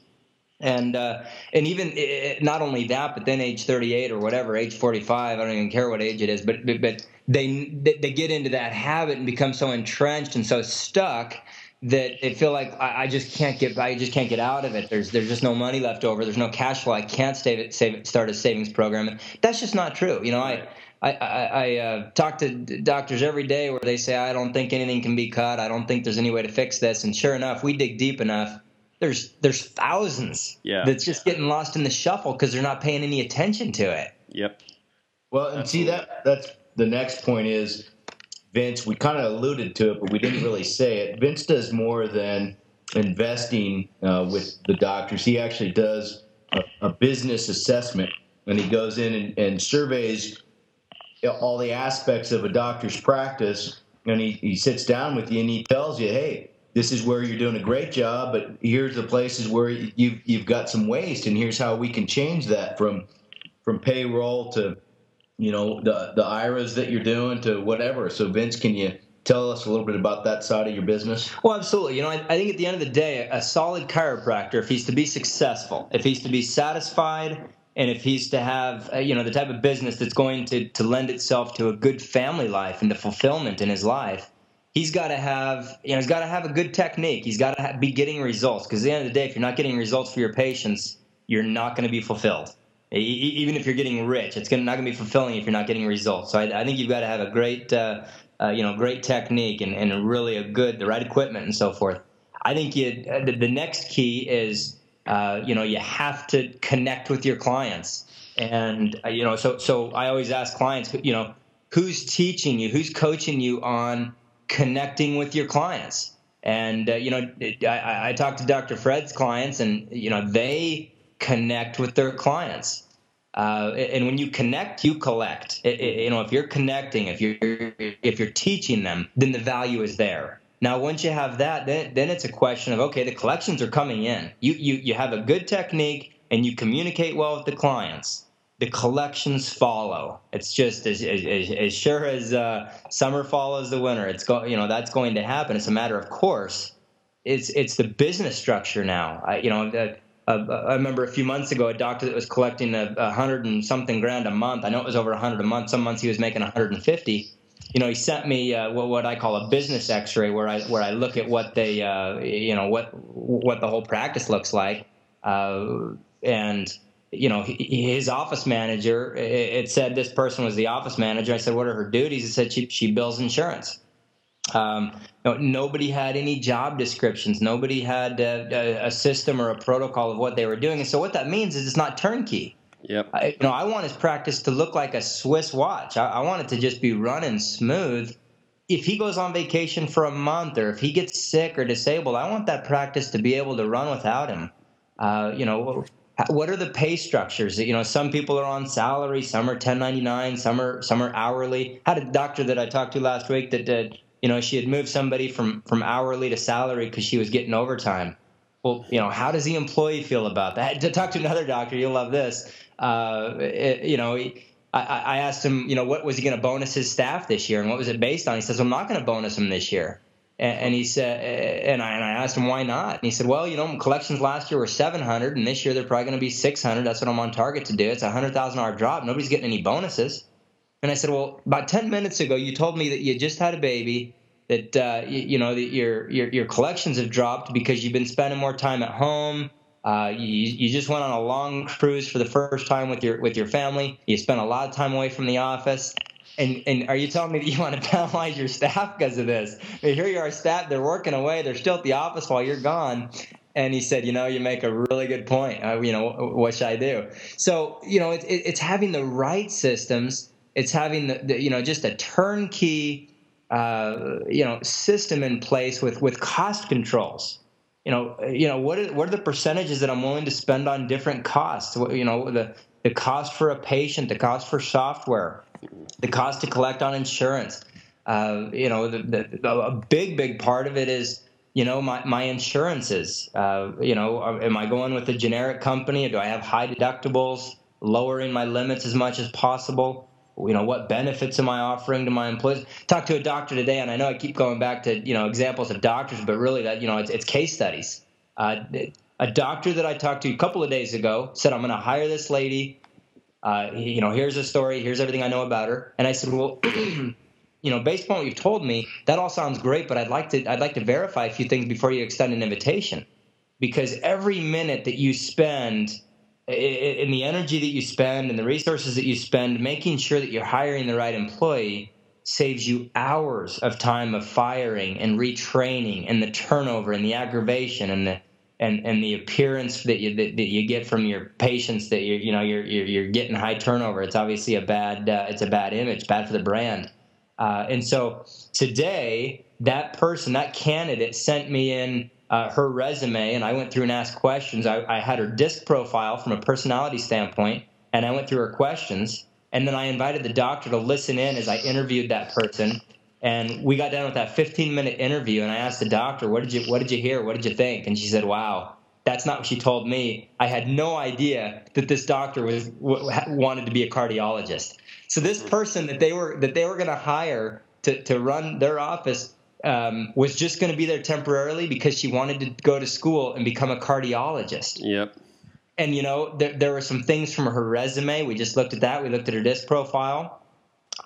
And uh, and even it, not only that, but then age 38 or whatever, age 45, I don't even care what age it is, but but, but they they get into that habit and become so entrenched and so stuck that they feel like I, I, just can't get I just can't get out of it. There's there's just no money left over. There's no cash flow. I can't save, it, save it, start a savings program. And that's just not true. You know, right. I I, I, I uh, talk to doctors every day where they say I don't think anything can be cut. I don't think there's any way to fix this. And sure enough, we dig deep enough. There's there's thousands yeah. that's just getting lost in the shuffle because they're not paying any attention to it. Yep. Well, and Absolutely. see that that's the next point is Vince, we kind of alluded to it, but we didn't really say it. Vince does more than investing uh, with the doctors. He actually does a, a business assessment, and he goes in and, and, surveys all the aspects of a doctor's practice. And he, he sits down with you and he tells you, hey, this is where you're doing a great job, but here's the places where you've you've got some waste, and here's how we can change that from from payroll to you know the the IRAs that you're doing to whatever. So Vince, can you tell us a little bit about that side of your business? Well, absolutely. You know, I, I, think at the end of the day, a solid chiropractor, if he's to be successful, if he's to be satisfied, and if he's to have, uh, you know, the type of business that's going to to lend itself to a good family life and to fulfillment in his life. He's got to have, you know, he's got to have a good technique. He's got to be getting results because at the end of the day, if you're not getting results for your patients, you're not going to be fulfilled even if you're getting rich, it's not going to be fulfilling if you're not getting results. So I, I think you've got to have a great uh, uh, you know, great technique and, and really a good, the right equipment and so forth. I think you, uh, the, the next key is, uh, you know, you have to connect with your clients. And, uh, you know, so, so I always ask clients, you know, who's teaching you, who's coaching you on connecting with your clients? And, uh, you know, I, I to Dr. Fred's clients and, you know, they connect with their clients uh, and when you connect, you collect. It, it, you know, if you're connecting, if you're if you're teaching them, then the value is there. Now, once you have that, then then it's a question of okay, the collections are coming in. You you you have a good technique and you communicate well with the clients. The collections follow. It's just as as, as sure as uh, summer follows the winter. It's go, you know that's going to happen. It's a matter of course. It's it's the business structure now. I, you know. The, uh, I remember a few months ago a doctor that was collecting a, a hundred and something grand a month. I know it was over a hundred a month. Some months he was making 150. You know, he sent me uh, what, what I call a business X-ray, where I where I look at what they, uh, you know, what what the whole practice looks like, uh, and you know, his office manager. It said this person was the office manager. I said, "What are her duties?" He said, "She she bills insurance." Um, know, nobody had any job descriptions. Nobody had a, a, system or a protocol of what they were doing. And so what that means is it's not turnkey. Yep. I, you know, I want his practice to look like a Swiss watch. I, I want it to just be running smooth. If he goes on vacation for a month or if he gets sick or disabled, I want that practice to be able to run without him. Uh, you know, what are the pay structures? You know, some people are on salary, some are 1099, some are some are hourly. I had a doctor that I talked to last week that did you know, she had moved somebody from from hourly to salary because she was getting overtime. Well, you know, how does the employee feel about that? To talk to another doctor, you'll love this. Uh, it, you know, I, I asked him, you know, what was he going to bonus his staff this year, and what was it based on? He says, I'm not going to bonus him this year. And, and he said, and I, and I asked him why not, and he said, well, you know, collections last year were 700, and this year they're probably going to be 600. That's what I'm on target to do. It's a hundred thousand dollar drop. Nobody's getting any bonuses. And I said, well, about 10 minutes ago, you told me that you just had a baby, that uh, you, you, know that your, your your collections have dropped because you've been spending more time at home. Uh, you, you just went on a long cruise for the first time with your with your family. You spent a lot of time away from the office. And, and are you telling me that you want to penalize your staff because of this? I mean, here you are, staff. They're working away. They're still at the office while you're gone. And he said, you know, you make a really good point. Uh, you know, what should I do? So, you know, it, it, it's having the right systems it's having the, the you know just a turnkey uh, you know system in place with with cost controls. You know, you know what are, what are the percentages that I'm willing to spend on different costs? You know, the the cost for a patient, the cost for software, the cost to collect on insurance. Uh, you know, the, the, a big big part of it is you know my my insurances. Uh, you know, am I going with a generic company? Do I have high deductibles? Lowering my limits as much as possible you know what benefits am i offering to my employees? Talk to a doctor today and i know i keep going back to you know examples of doctors but really that you know it's, it's case studies. Uh, a doctor that i talked to a couple of days ago said i'm going to hire this lady. Uh, you know here's a story. Here's everything i know about her. And i said well you know based on what you've told me that all sounds great but i'd like to i'd like to verify a few things before you extend an invitation. Because every minute that you spend in the energy that you spend and the resources that you spend making sure that you're hiring the right employee saves you hours of time of firing and retraining and the turnover and the aggravation and the and, and the appearance that you that, that you get from your patients that you you know you're, you're, you're getting high turnover. It's obviously a bad uh, it's a bad image bad for the brand. Uh, and so today that person that candidate sent me in uh, her resume and I went through and asked questions. I, I, had her disc profile from a personality standpoint, and I went through her questions. And then I invited the doctor to listen in as I interviewed that person. And we got done with that 15 minute interview, and I asked the doctor, "What did you What did you hear? What did you think?" And she said, "Wow, that's not what she told me. I had no idea that this doctor was wanted to be a cardiologist. So this person that they were that they were going to hire to to run their office um, was just going to be there temporarily because she wanted to go to school and become a cardiologist. Yep. And you know, there, there were some things from her resume. We just looked at that. We looked at her disc profile.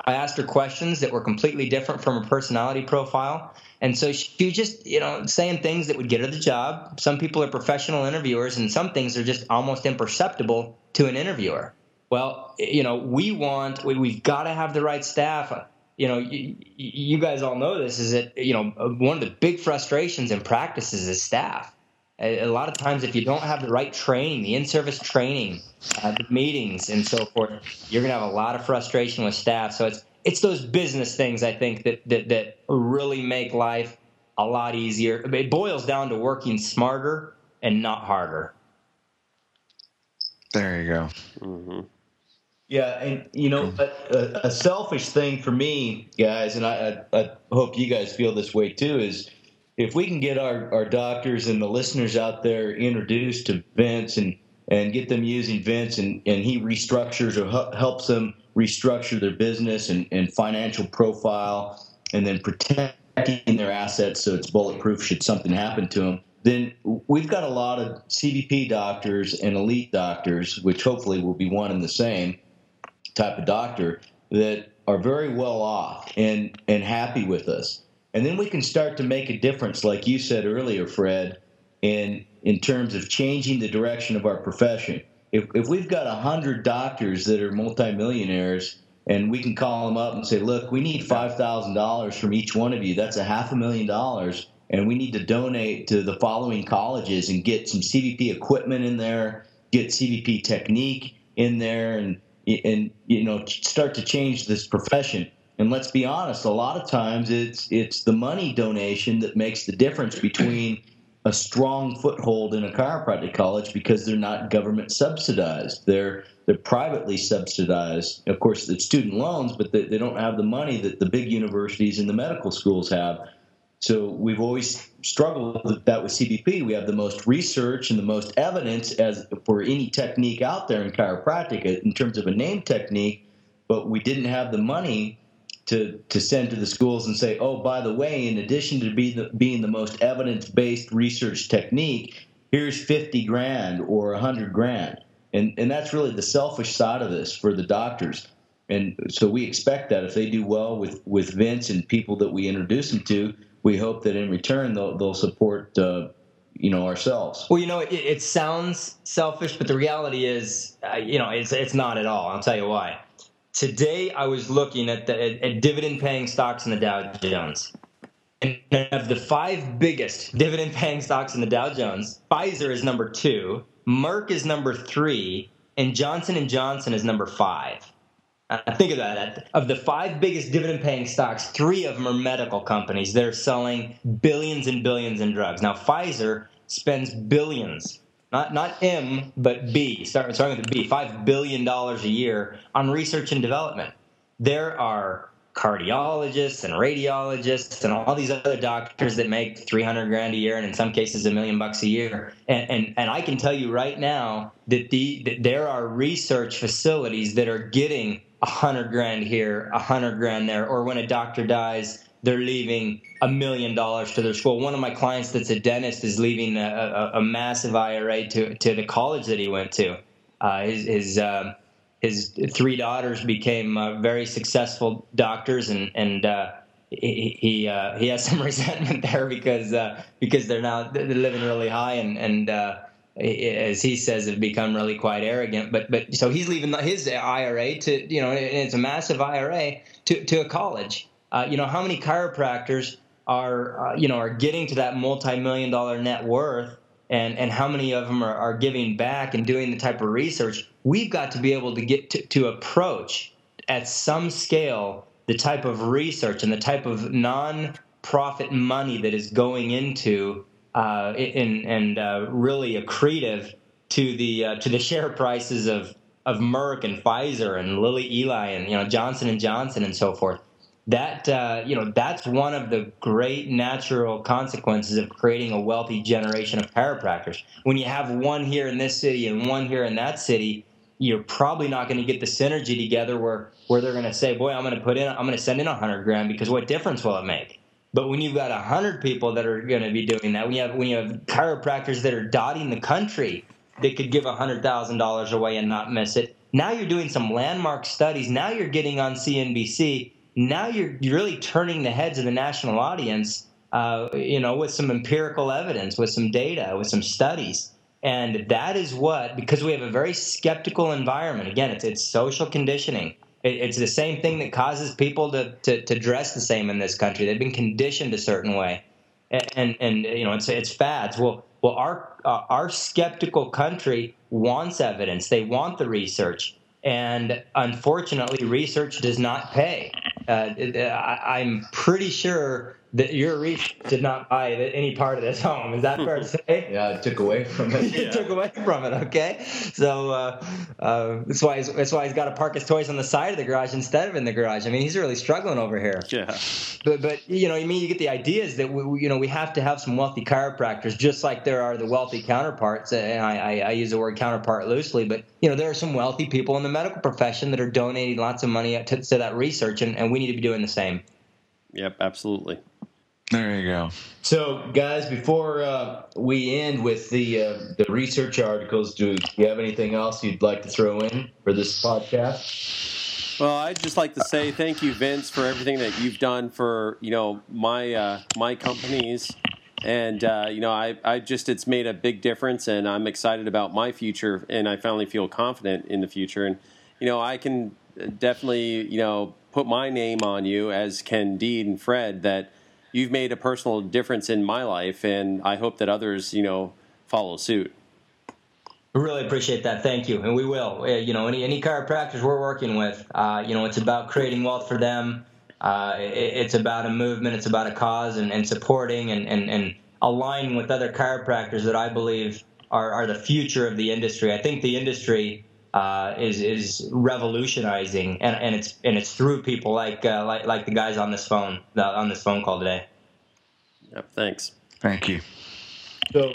I asked her questions that were completely different from her personality profile. And so she just, you know, saying things that would get her the job. Some people are professional interviewers, and some things are just almost imperceptible to an interviewer. Well, you know, we want, we, we've got to have the right staff you know, you, you guys all know this is that you know one of the big frustrations in practices is staff. A, a lot of times, if you don't have the right training, the in-service training, uh, the meetings, and so forth, you're going to have a lot of frustration with staff. So it's it's those business things I think that that that really make life a lot easier. It boils down to working smarter and not harder. There you go. Mm-hmm. Yeah, and you know, a, uh, a, selfish thing for me, guys, and I, I, I, hope you guys feel this way too, is if we can get our, our doctors and the listeners out there introduced to Vince and and get them using Vince and, and he restructures or helps them restructure their business and, and financial profile and then protecting their assets so it's bulletproof should something happen to them then we've got a lot of CBP doctors and elite doctors, which hopefully will be one and the same type of doctor that are very well off and and happy with us. And then we can start to make a difference, like you said earlier, Fred, in in terms of changing the direction of our profession. If if we've got a hundred doctors that are multimillionaires and we can call them up and say, look, we need five thousand dollars from each one of you. That's a half a million dollars, and we need to donate to the following colleges and get some CBP equipment in there, get CBP technique in there, and and you know start to change this profession. And let's be honest, a lot of times it's it's the money donation that makes the difference between a strong foothold in a chiropractic college because they're not government subsidized. They're they're privately subsidized. Of course, it's student loans, but they, they don't have the money that the big universities and the medical schools have. So we've always struggled with that with CBP. We have the most research and the most evidence as for any technique out there in chiropractic in terms of a name technique, but we didn't have the money to to send to the schools and say, oh, by the way, in addition to be the, being the most evidence based research technique, here's 50 grand or 100 grand. And, and that's really the selfish side of this for the doctors. And so we expect that if they do well with, with Vince and people that we introduce them to, we hope that in return they'll, they'll support uh, you know ourselves. Well, you know, it, it sounds selfish, but the reality is, uh, you know, it's it's not at all. I'll tell you why. Today, I was looking at the at, at dividend-paying stocks in the Dow Jones. And of the five biggest dividend-paying stocks in the Dow Jones, Pfizer is number two, Merck is number three, and Johnson and Johnson is number five. Think of that. Of the five biggest dividend paying stocks, three of them are medical companies. They're selling billions and billions in drugs. Now, Pfizer spends billions, not, not M, but B, starting, starting with the B, $5 billion a year on research and development. There are cardiologists and radiologists and all these other doctors that make 300 grand a year and in some cases a million bucks a year and and, and I can tell you right now that the that there are research facilities that are getting a hundred grand here, a hundred grand there, or when a doctor dies, they're leaving a million dollars to their school. One of my clients that's a dentist is leaving a, a, a massive IRA to, to the college that he went to. Uh, his his, uh, his three daughters became uh, very successful doctors, and and uh, he he, uh, he has some resentment there because uh, because they're now they're living really high and and as he says, have become really quite arrogant. But but so he's leaving his IRA to you know, it's a massive IRA to to a college. Uh, you know, how many chiropractors are uh, you know are getting to that multi-million dollar net worth, and and how many of them are, are giving back and doing the type of research? We've got to be able to get to, to approach at some scale the type of research and the type of non-profit money that is going into uh, and, and uh, really accretive to the uh, to the share prices of of Merck and Pfizer and Lilly Eli and you know Johnson and Johnson and so forth. That uh, you know that's one of the great natural consequences of creating a wealthy generation of chiropractors. When you have one here in this city and one here in that city, you're probably not going to get the synergy together where where they're going to say, "Boy, I'm going to put in, I'm going to send in a hundred grand because what difference will it make?" But when you've got hundred people that are going to be doing that, when you have when you have chiropractors that are dotting the country that could give hundred thousand dollars away and not miss it, now you're doing some landmark studies. Now you're getting on CNBC. Now you're, really turning the heads of the national audience. Uh, you know, with some empirical evidence, with some data, with some studies. And that is what, because we have a very skeptical environment. Again, it's it's social conditioning. It, it's the same thing that causes people to, to, to dress the same in this country. They've been conditioned a certain way, and and, and you know it's it's fads. Well, well, our uh, our skeptical country wants evidence. They want the research, and unfortunately, research does not pay. Uh, I, I'm pretty sure that your reef did not buy any part of this home. Is that fair to say? Yeah, it took away from it. it took away from it. Okay, so uh, uh, that's why he's, that's why he's got to park his toys on the side of the garage instead of in the garage. I mean, he's really struggling over here. Yeah. But but you know, I mean, you get the idea is that we, you know we have to have some wealthy chiropractors, just like there are the wealthy counterparts. And I, I, I use the word counterpart loosely, but you know, there are some wealthy people in the medical profession that are donating lots of money to, to that research, and, and we need to be doing the same. Yep, absolutely. There you go. So, guys, before uh, we end with the uh, the research articles, do you have anything else you'd like to throw in for this podcast? Well, I'd just like to say thank you, Vince, for everything that you've done for you know my uh, my companies, and uh, you know I I just it's made a big difference, and I'm excited about my future, and I finally feel confident in the future, and you know I can definitely you know put my name on you as Ken Deed and Fred that you've made a personal difference in my life, and I hope that others, you know, follow suit. We really appreciate that. Thank you, and we will. Uh, you know, any any chiropractors we're working with, uh, you know, it's about creating wealth for them. Uh, it, it's about a movement. It's about a cause, and, and supporting and, and and aligning with other chiropractors that I believe are are the future of the industry. I think the industry uh, is is revolutionizing, and, and it's and it's through people like uh, like like the guys on this phone on this phone call today. Yep. Thanks. Thank you. So,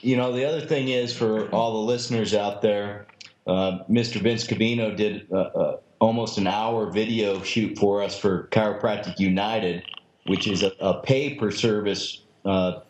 you know, the other thing is for all the listeners out there, uh, Mr. Vince Covino did uh, uh, almost an hour video shoot for us for Chiropractic United, which is a, a pay per service uh,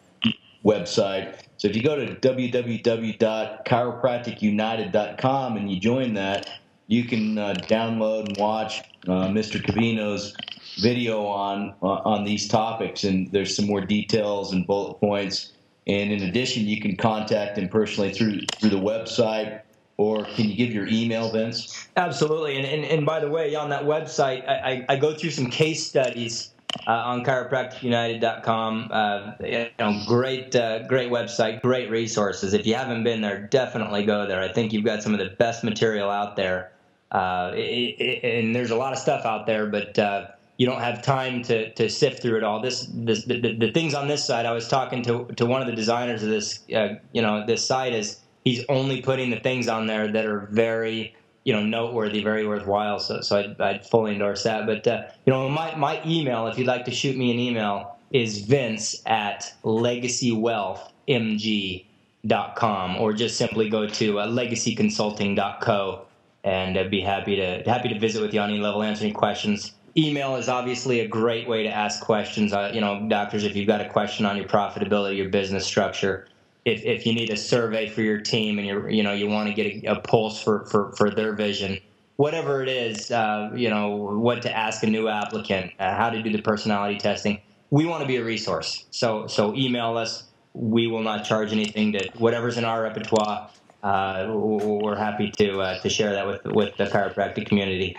website so if you go to www.chiropracticunited.com and you join that, you can uh, download and watch uh, Mr. Covino's video on uh, on these topics, and there's some more details and bullet points. And in addition, you can contact him personally through through the website. Or can you give your email, Vince? Absolutely. And, and, and by the way, on that website, I, I, I go through some case studies uh, on chiropracticunited.com. Uh, you know, great, uh, great website, great resources. If you haven't been there, definitely go there. I think you've got some of the best material out there. Uh, it, it, and there's a lot of stuff out there, but uh, you don't have time to, to sift through it all. This, this the, the, the, things on this side. I was talking to to one of the designers of this, uh, you know, this site is he's only putting the things on there that are very you know noteworthy, very worthwhile. So so I'd, I'd fully endorse that. But uh, you know my my email, if you'd like to shoot me an email, is Vince at legacywealthmg.com or just simply go to uh, legacyconsulting.co and I'd be happy to happy to visit with you on any level, answer any questions. Email is obviously a great way to ask questions. Uh, you know, doctors, if you've got a question on your profitability, your business structure, if, if you need a survey for your team and you're you know you want to get a, a pulse for, for, for their vision whatever it is uh, you know what to ask a new applicant uh, how to do the personality testing we want to be a resource. So so email us. We will not charge anything to whatever's in our repertoire. Uh, we're happy to uh, to share that with with the chiropractic community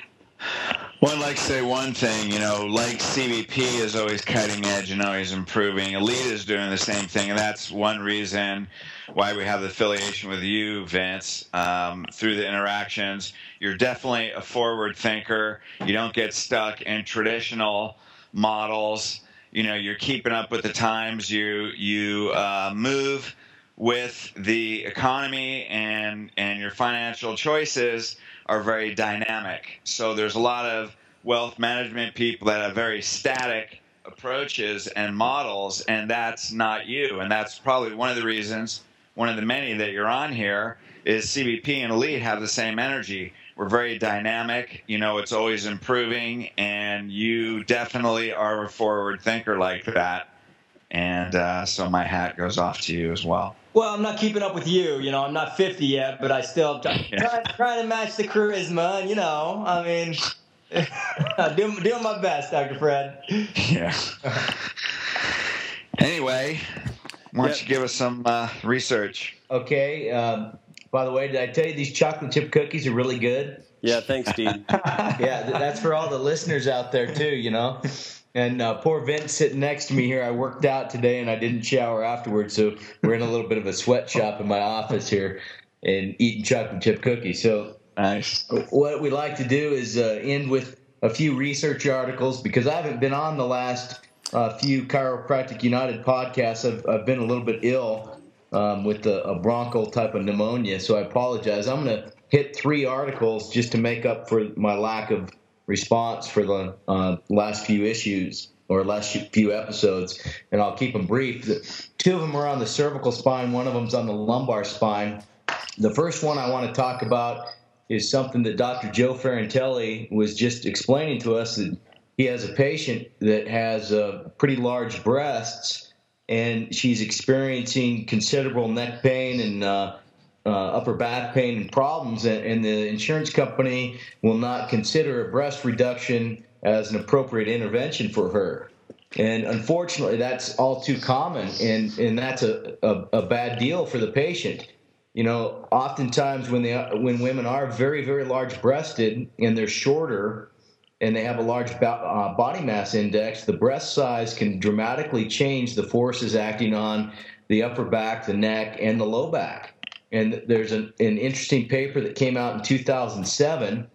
well, I'd like to say one thing, you know, like CBP is always cutting edge and always improving. Elite is doing the same thing, and that's one reason why we have the affiliation with you, Vince, um, through the interactions. You're definitely a forward thinker. You don't get stuck in traditional models. You know, you're keeping up with the times. You you uh, move with the economy and and your financial choices are very dynamic. So there's a lot of wealth management people that have very static approaches and models, and that's not you. And that's probably one of the reasons, one of the many that you're on here, is CBP and Elite have the same energy. We're very dynamic. You know, it's always improving, and you definitely are a forward thinker like that. And uh, so my hat goes off to you as well. Well, I'm not keeping up with you. You know, I'm not 50 yet, but I still try, try, trying to match the charisma. And, you know, I mean, doing, doing my best, Dr. Fred. Yeah. anyway, why don't yep. you give us some uh, research? Okay. Um, By the way, did I tell you these chocolate chip cookies are really good? Yeah, thanks, Dean. yeah, that's for all the listeners out there too. You know. And uh, poor Vince sitting next to me here. I worked out today and I didn't shower afterwards, so we're in a little bit of a sweatshop in my office here and eating chocolate chip cookies. So nice. What we like to do is uh, end with a few research articles because I haven't been on the last uh, few Chiropractic United podcasts. I've, I've been a little bit ill um, with a, a bronchial type of pneumonia, so I apologize. I'm going to hit three articles just to make up for my lack of response for the uh, last few issues or last few episodes, and I'll keep them brief. Two of them are on the cervical spine, one of them's on the lumbar spine. The first one I want to talk about is something that Dr. Joe Ferrantelli was just explaining to us that he has a patient that has uh, pretty large breasts and she's experiencing considerable neck pain and uh, uh, upper back pain and problems, and, and, the insurance company will not consider a breast reduction as an appropriate intervention for her. And unfortunately, that's all too common, and, and that's a, a, a bad deal for the patient. You know, oftentimes when they when women are very very large breasted and they're shorter, and they have a large uh, body mass index, the breast size can dramatically change the forces acting on the upper back, the neck, and the low back. And there's an, an interesting paper that came out in 2007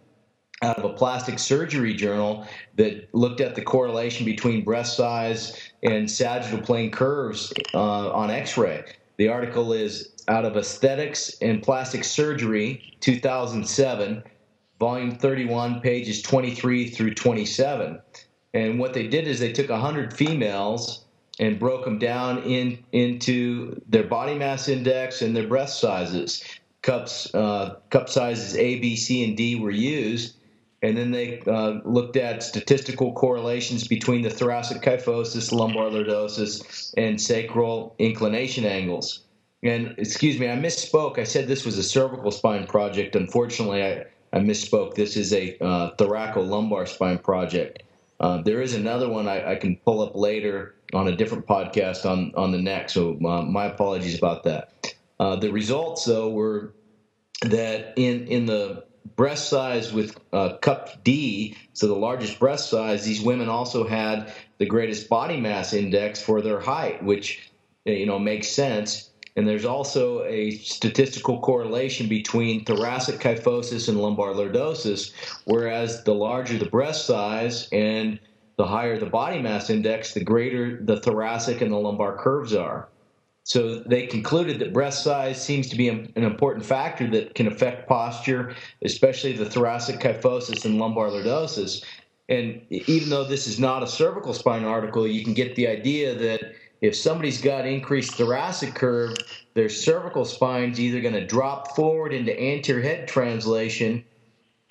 out of a plastic surgery journal that looked at the correlation between breast size and sagittal plane curves uh, on x ray. The article is out of Aesthetics and Plastic Surgery, 2007, volume 31, pages 23 through 27. And what they did is they took 100 females and broke them down in into their body mass index and their breast sizes. Cups uh, cup sizes A, B, C, and D were used, and then they uh, looked at statistical correlations between the thoracic kyphosis, lumbar lordosis, and sacral inclination angles. And excuse me, I misspoke. I said this was a cervical spine project. Unfortunately, I, I misspoke. This is a uh, thoracolumbar spine project. Uh, there is another one I, I, can pull up later on a different podcast on on the neck. So uh, my apologies about that. Uh, the results though were that in in the breast size with uh, cup D, so the largest breast size, these women also had the greatest body mass index for their height, which you know makes sense. And there's also a statistical correlation between thoracic kyphosis and lumbar lordosis, whereas the larger the breast size and the higher the body mass index, the greater the thoracic and the lumbar curves are. So they concluded that breast size seems to be an important factor that can affect posture, especially the thoracic kyphosis and lumbar lordosis. And even though this is not a cervical spine article, you can get the idea that if somebody's got increased thoracic curve, their cervical spine's either going to drop forward into anterior head translation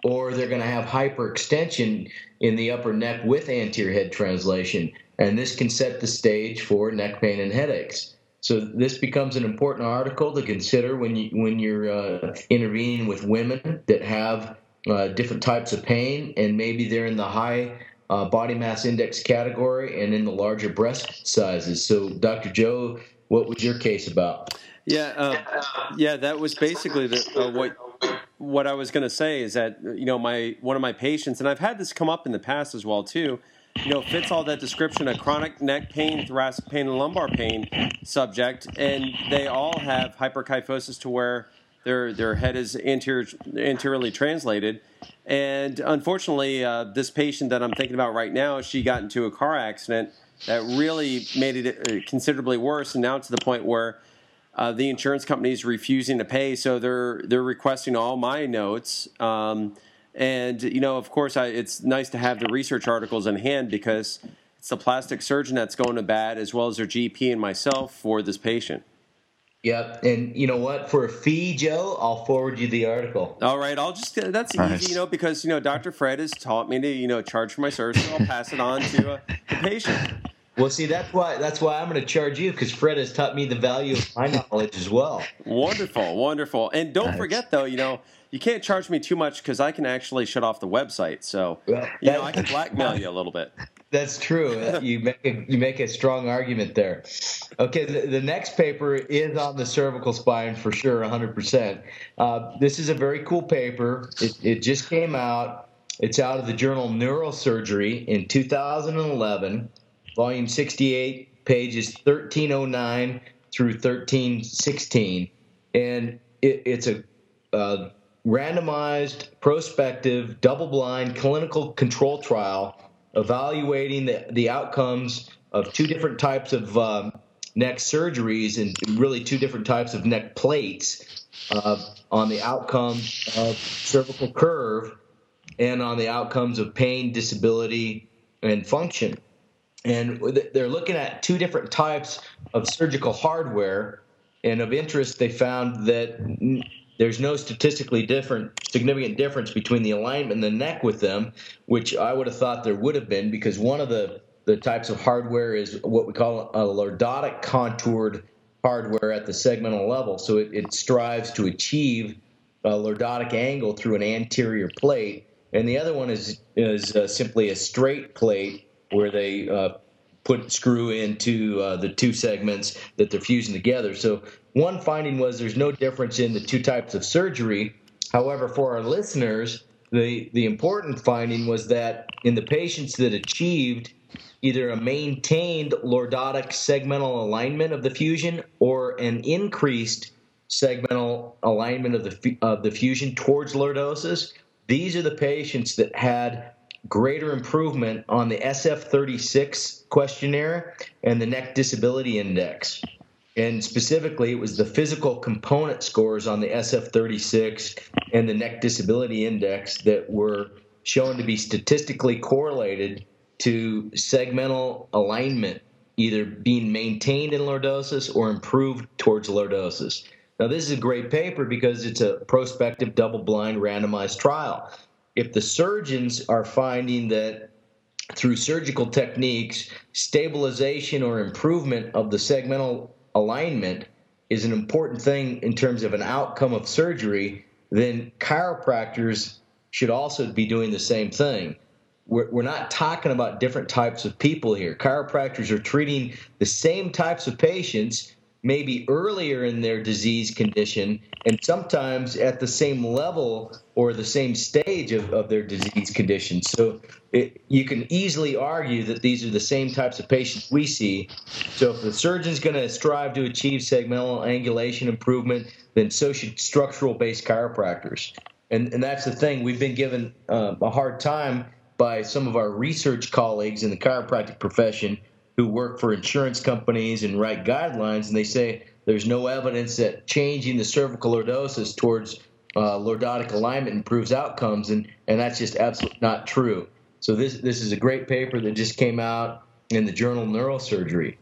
or they're going to have hyperextension in the upper neck with anterior head translation. And this can set the stage for neck pain and headaches. So this becomes an important article to consider when you when you're uh, intervening with women that have uh, different types of pain, and maybe they're in the high uh, body mass index category and in the larger breast sizes. So, Dr. Joe, what was your case about? Yeah, uh, yeah, that was basically the, uh, what what I was going to say is that you know my one of my patients, and I've had this come up in the past as well too. You know, fits all that description of chronic neck pain, thoracic pain, and lumbar pain subject, and they all have hyperkyphosis to where their their head is anterior, anteriorly translated. And unfortunately, uh, this patient that I'm thinking about right now, she got into a car accident that really made it uh, considerably worse, and now to the point where uh, the insurance company is refusing to pay, so they're they're requesting all my notes. Um, and you know, of course, I, it's nice to have the research articles in hand because it's the plastic surgeon that's going to bat as well as their GP and myself for this patient. Yep, and you know what? For a fee, Joe, I'll forward you the article. All right, I'll just that's nice. easy, you know, because you know Dr. Fred has taught me to you know charge for my services. I'll pass it on to uh, the patient. Well, see, that's why that's why I'm going to charge you because Fred has taught me the value of my knowledge as well. Wonderful, wonderful, and don't nice. forget though, you know, you can't charge me too much because I can actually shut off the website. So, well, you know, I can blackmail you a little bit. That's true. You make a, you make a strong argument there. Okay, the, the next paper is on the cervical spine for sure, 100%. Uh, this is a very cool paper. It, it just came out. It's out of the journal Neurosurgery in 2011, volume 68, pages 1309 through 1316. And it, it's a uh, randomized, prospective, double blind clinical control trial evaluating the, the outcomes of two different types of um, neck surgeries and really two different types of neck plates uh, on the outcomes of cervical curve and on the outcomes of pain, disability, and function. And they're looking at two different types of surgical hardware. And of interest, they found that there's no statistically different significant difference between the alignment and the neck with them, which I would have thought there would have been because one of the the types of hardware is what we call a lordotic contoured hardware at the segmental level. So it, it strives to achieve a lordotic angle through an anterior plate, and the other one is is uh, simply a straight plate where they uh, put screw into uh, the two segments that they're fusing together. So one finding was there's no difference in the two types of surgery. However, for our listeners, the, the important finding was that in the patients that achieved either a maintained lordotic segmental alignment of the fusion or an increased segmental alignment of the, of the fusion towards lordosis, these are the patients that had greater improvement on the SF36 questionnaire and the neck disability index and specifically it was the physical component scores on the SF36 and the neck disability index that were shown to be statistically correlated to segmental alignment either being maintained in lordosis or improved towards lordosis. Now this is a great paper because it's a prospective double-blind randomized trial. If the surgeons are finding that through surgical techniques, stabilization or improvement of the segmental alignment is an important thing in terms of an outcome of surgery, then chiropractors should also be doing the same thing. We're, we're not talking about different types of people here. Chiropractors are treating the same types of patients maybe earlier in their disease condition and sometimes at the same level or the same stage of, of their disease condition. So it, you can easily argue that these are the same types of patients we see. So if the surgeon's going to strive to achieve segmental angulation improvement, then so should structural based chiropractors. And, and that's the thing. We've been given uh, a hard time by some of our research colleagues in the chiropractic profession who work for insurance companies and write guidelines, and they say there's no evidence that changing the cervical lordosis towards uh, lordotic alignment improves outcomes, and, and that's just absolutely not true. So this this is a great paper that just came out in the journal Neurosurgery,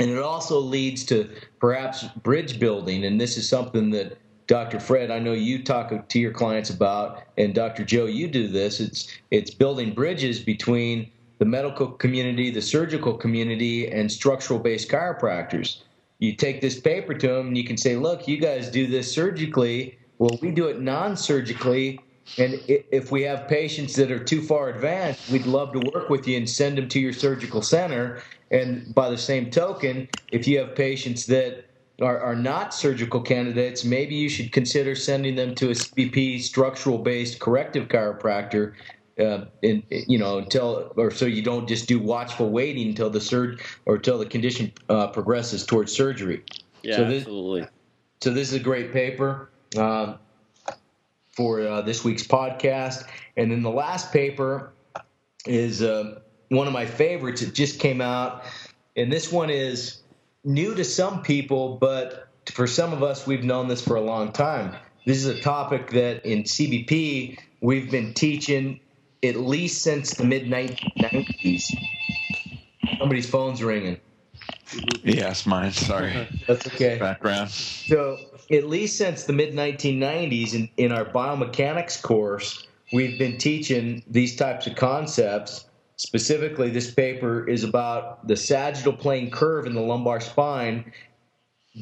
and it also leads to perhaps bridge building, and this is something that Dr. Fred, I know you talk to your clients about, and Dr. Joe, you do this. It's it's building bridges between the medical community, the surgical community, and structural based chiropractors. You take this paper to them and you can say, look, you guys do this surgically. Well, we do it non surgically. And if we have patients that are too far advanced, we'd love to work with you and send them to your surgical center. And by the same token, if you have patients that are, are not surgical candidates, maybe you should consider sending them to a CBP structural based corrective chiropractor uh, in, you know, until or so you don't just do watchful waiting until the surge or until the condition uh, progresses towards surgery. Yeah, so this, absolutely. So this is a great paper uh, for uh, this week's podcast, and then the last paper is uh, one of my favorites. It just came out, and this one is new to some people, but for some of us, we've known this for a long time. This is a topic that in CBP we've been teaching at least since the mid 1990s. Somebody's phone's ringing. Yes, mine. Sorry. That's okay. Background. So, at least since the mid 1990s, in, in our biomechanics course, we've been teaching these types of concepts. Specifically, this paper is about the sagittal plane curve in the lumbar spine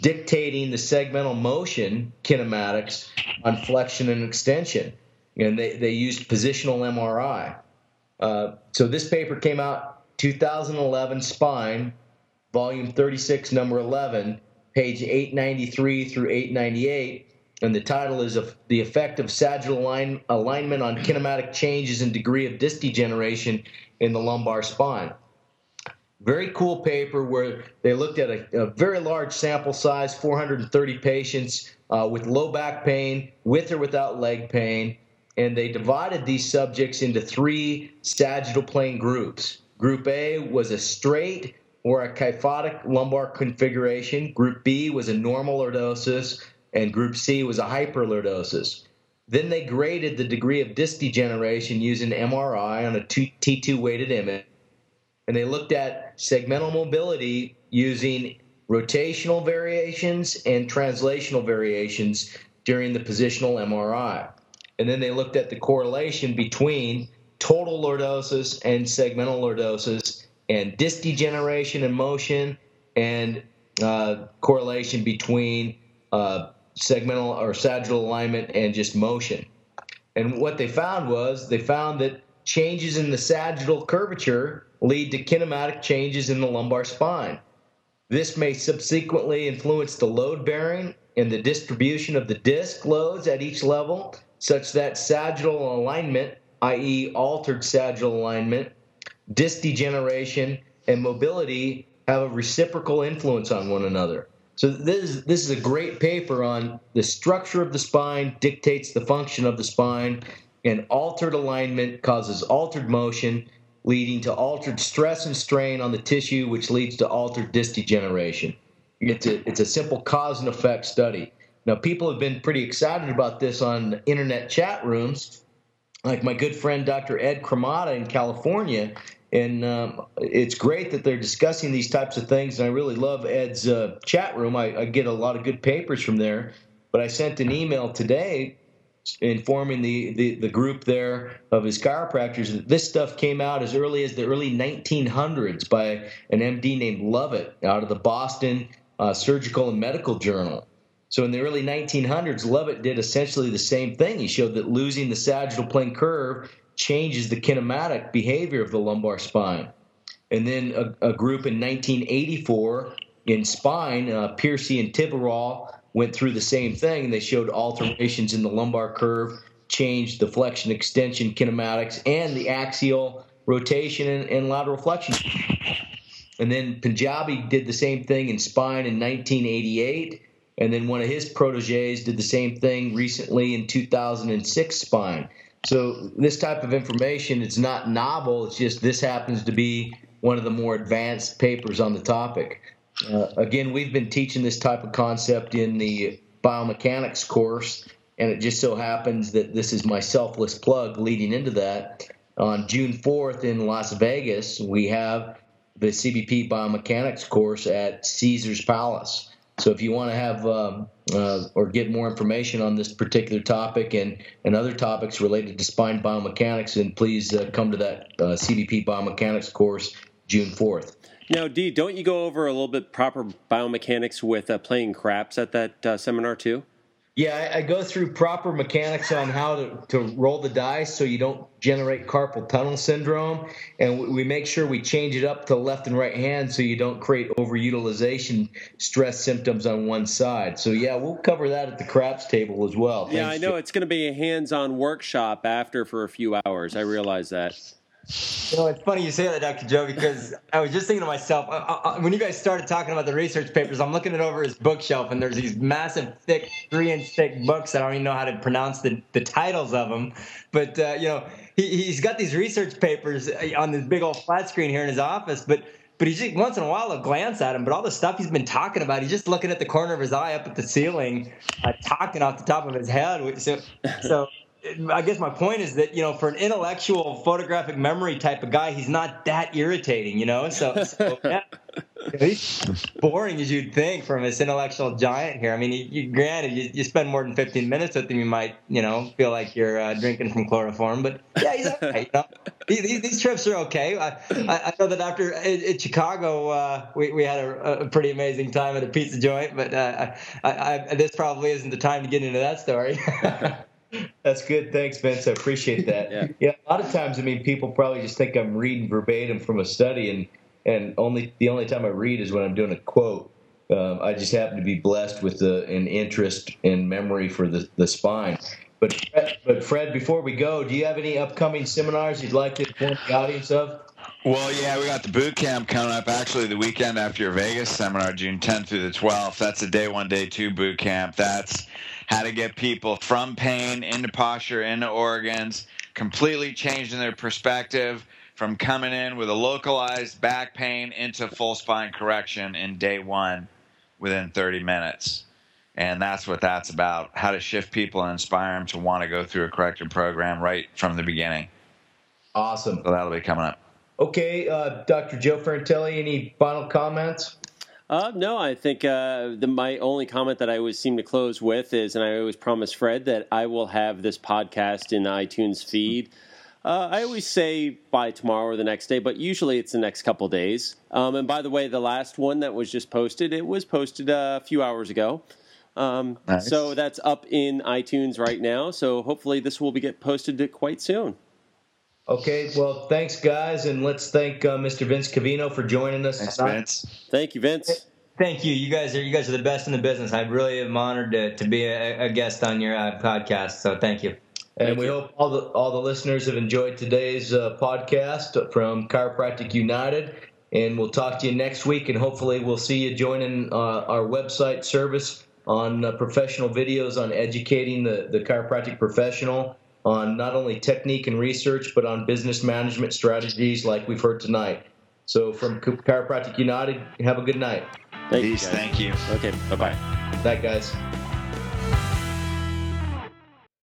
dictating the segmental motion kinematics on flexion and extension and they, they used positional MRI. Uh, so this paper came out 2011 Spine, Volume 36, Number 11, page 893 through 898. And the title is of The Effect of Sagittal align, Alignment on Kinematic Changes and Degree of Disc Degeneration in the Lumbar Spine. Very cool paper where they looked at a, a very large sample size 430 patients uh, with low back pain, with or without leg pain and they divided these subjects into three sagittal plane groups. Group A was a straight or a kyphotic lumbar configuration. Group B was a normal lordosis, and Group C was a hyperlordosis. Then they graded the degree of disc degeneration using MRI on a T2 weighted image, and they looked at segmental mobility using rotational variations and translational variations during the positional MRI and then they looked at the correlation between total lordosis and segmental lordosis and disc degeneration and motion and uh, correlation between uh, segmental or sagittal alignment and just motion. And what they found was they found that changes in the sagittal curvature lead to kinematic changes in the lumbar spine. This may subsequently influence the load bearing and the distribution of the disc loads at each level such that sagittal alignment, i.e., altered sagittal alignment, disc degeneration, and mobility have a reciprocal influence on one another. So this is, this is a great paper on the structure of the spine dictates the function of the spine, and altered alignment causes altered motion, leading to altered stress and strain on the tissue, which leads to altered disc degeneration. It's a, it's a simple cause and effect study. Now, people have been pretty excited about this on internet chat rooms, like my good friend Dr. Ed Cremata in California. And um, it's great that they're discussing these types of things. And I really love Ed's uh, chat room. I, I get a lot of good papers from there. But I sent an email today informing the, the, the, group there of his chiropractors that this stuff came out as early as the early 1900s by an MD named Lovett out of the Boston uh, Surgical and Medical Journal. So in the early 1900s, Lovett did essentially the same thing. He showed that losing the sagittal plane curve changes the kinematic behavior of the lumbar spine. And then a, a group in 1984 in spine, uh, Pearcy and Tibrewal went through the same thing. They showed alterations in the lumbar curve, changed the flexion extension kinematics and the axial rotation and, and lateral flexion. And then Panjabi did the same thing in spine in 1988 and then one of his proteges did the same thing recently in 2006 spine. So this type of information it's not novel. It's just this happens to be one of the more advanced papers on the topic. Uh, again, we've been teaching this type of concept in the biomechanics course, and it just so happens that this is my selfless plug leading into that. On June 4th in Las Vegas, we have the CBP biomechanics course at Caesar's Palace. So if you want to have um, uh, or get more information on this particular topic and, and other topics related to spine biomechanics, then please uh, come to that uh, CBP biomechanics course June 4th. Now, Dee, don't you go over a little bit proper biomechanics with uh, playing craps at that uh, seminar too? Yeah, I, I, go through proper mechanics on how to, to roll the dice so you don't generate carpal tunnel syndrome. And we make sure we change it up to left and right hand so you don't create overutilization stress symptoms on one side. So, yeah, we'll cover that at the craps table as well. Thanks, yeah, I know it's going to be a hands on workshop after for a few hours. I realize that. You know, it's funny you say that, Dr. Joe, because I was just thinking to myself, I, I, when you guys started talking about the research papers, I'm looking at over his bookshelf, and there's these massive, thick, three-inch thick books. That I don't even know how to pronounce the, the titles of them, but uh, you know, he, he's got these research papers uh, on this big old flat screen here in his office, but but he's just, once in a while he'll glance at him. But all the stuff he's been talking about, he's just looking at the corner of his eye up at the ceiling, uh, talking off the top of his head. So, so I guess my point is that you know, for an intellectual photographic memory type of guy, he's not that irritating, you know. So, so yeah, he's boring as you'd think from this intellectual giant here. I mean, you, you, granted, you, you, spend more than 15 minutes with him, you might, you know, feel like you're uh, drinking from chloroform. But yeah, he's okay. You know? these, these, trips are okay. I, I, know that after in, in Chicago, uh, we, we had a, a, pretty amazing time at a pizza joint. But uh, I, I, this probably isn't the time to get into that story. That's good. Thanks, Vince. I appreciate that. yeah. yeah. A lot of times, I mean, people probably just think I'm reading verbatim from a study, and and only the only time I read is when I'm doing a quote. Um, I just happen to be blessed with the, an interest and memory for the, the spine. But but Fred, before we go, do you have any upcoming seminars you'd like to inform the audience of? Well, yeah, we got the boot camp coming up actually the weekend after your Vegas seminar, June 10th through the 12th. That's a day one, day two boot camp. That's how to get people from pain into posture, into organs, completely changing their perspective from coming in with a localized back pain into full spine correction in day one within 30 minutes. And that's what that's about how to shift people and inspire them to want to go through a corrective program right from the beginning. Awesome. So that'll be coming up. Okay, uh, Dr. Joe Ferrantelli, any final comments? Uh, no, I think uh, the, my only comment that I always seem to close with is, and I always promise Fred that I will have this podcast in the iTunes feed. Uh, I always say by tomorrow or the next day, but usually it's the next couple days. Um, and by the way, the last one that was just posted, it was posted a few hours ago. Um, nice. So that's up in iTunes right now. So hopefully this will be get posted quite soon. Okay, well, thanks, guys, and let's thank uh, Mr. Vince Covino for joining us. Thanks, Vince. Thank you, Vince. Thank you. You guys are you guys are the best in the business. I really am honored to, to be a, a guest on your uh, podcast. So thank you. And thank we you. hope all the all the listeners have enjoyed today's uh, podcast from Chiropractic United. And we'll talk to you next week, and hopefully we'll see you joining uh, our website service on uh, professional videos on educating the, the chiropractic professional on not only technique and research, but on business management strategies like we've heard tonight. So from Chiropractic United, have a good night. Thank Peace. You thank you. Okay. Bye bye. Night, guys.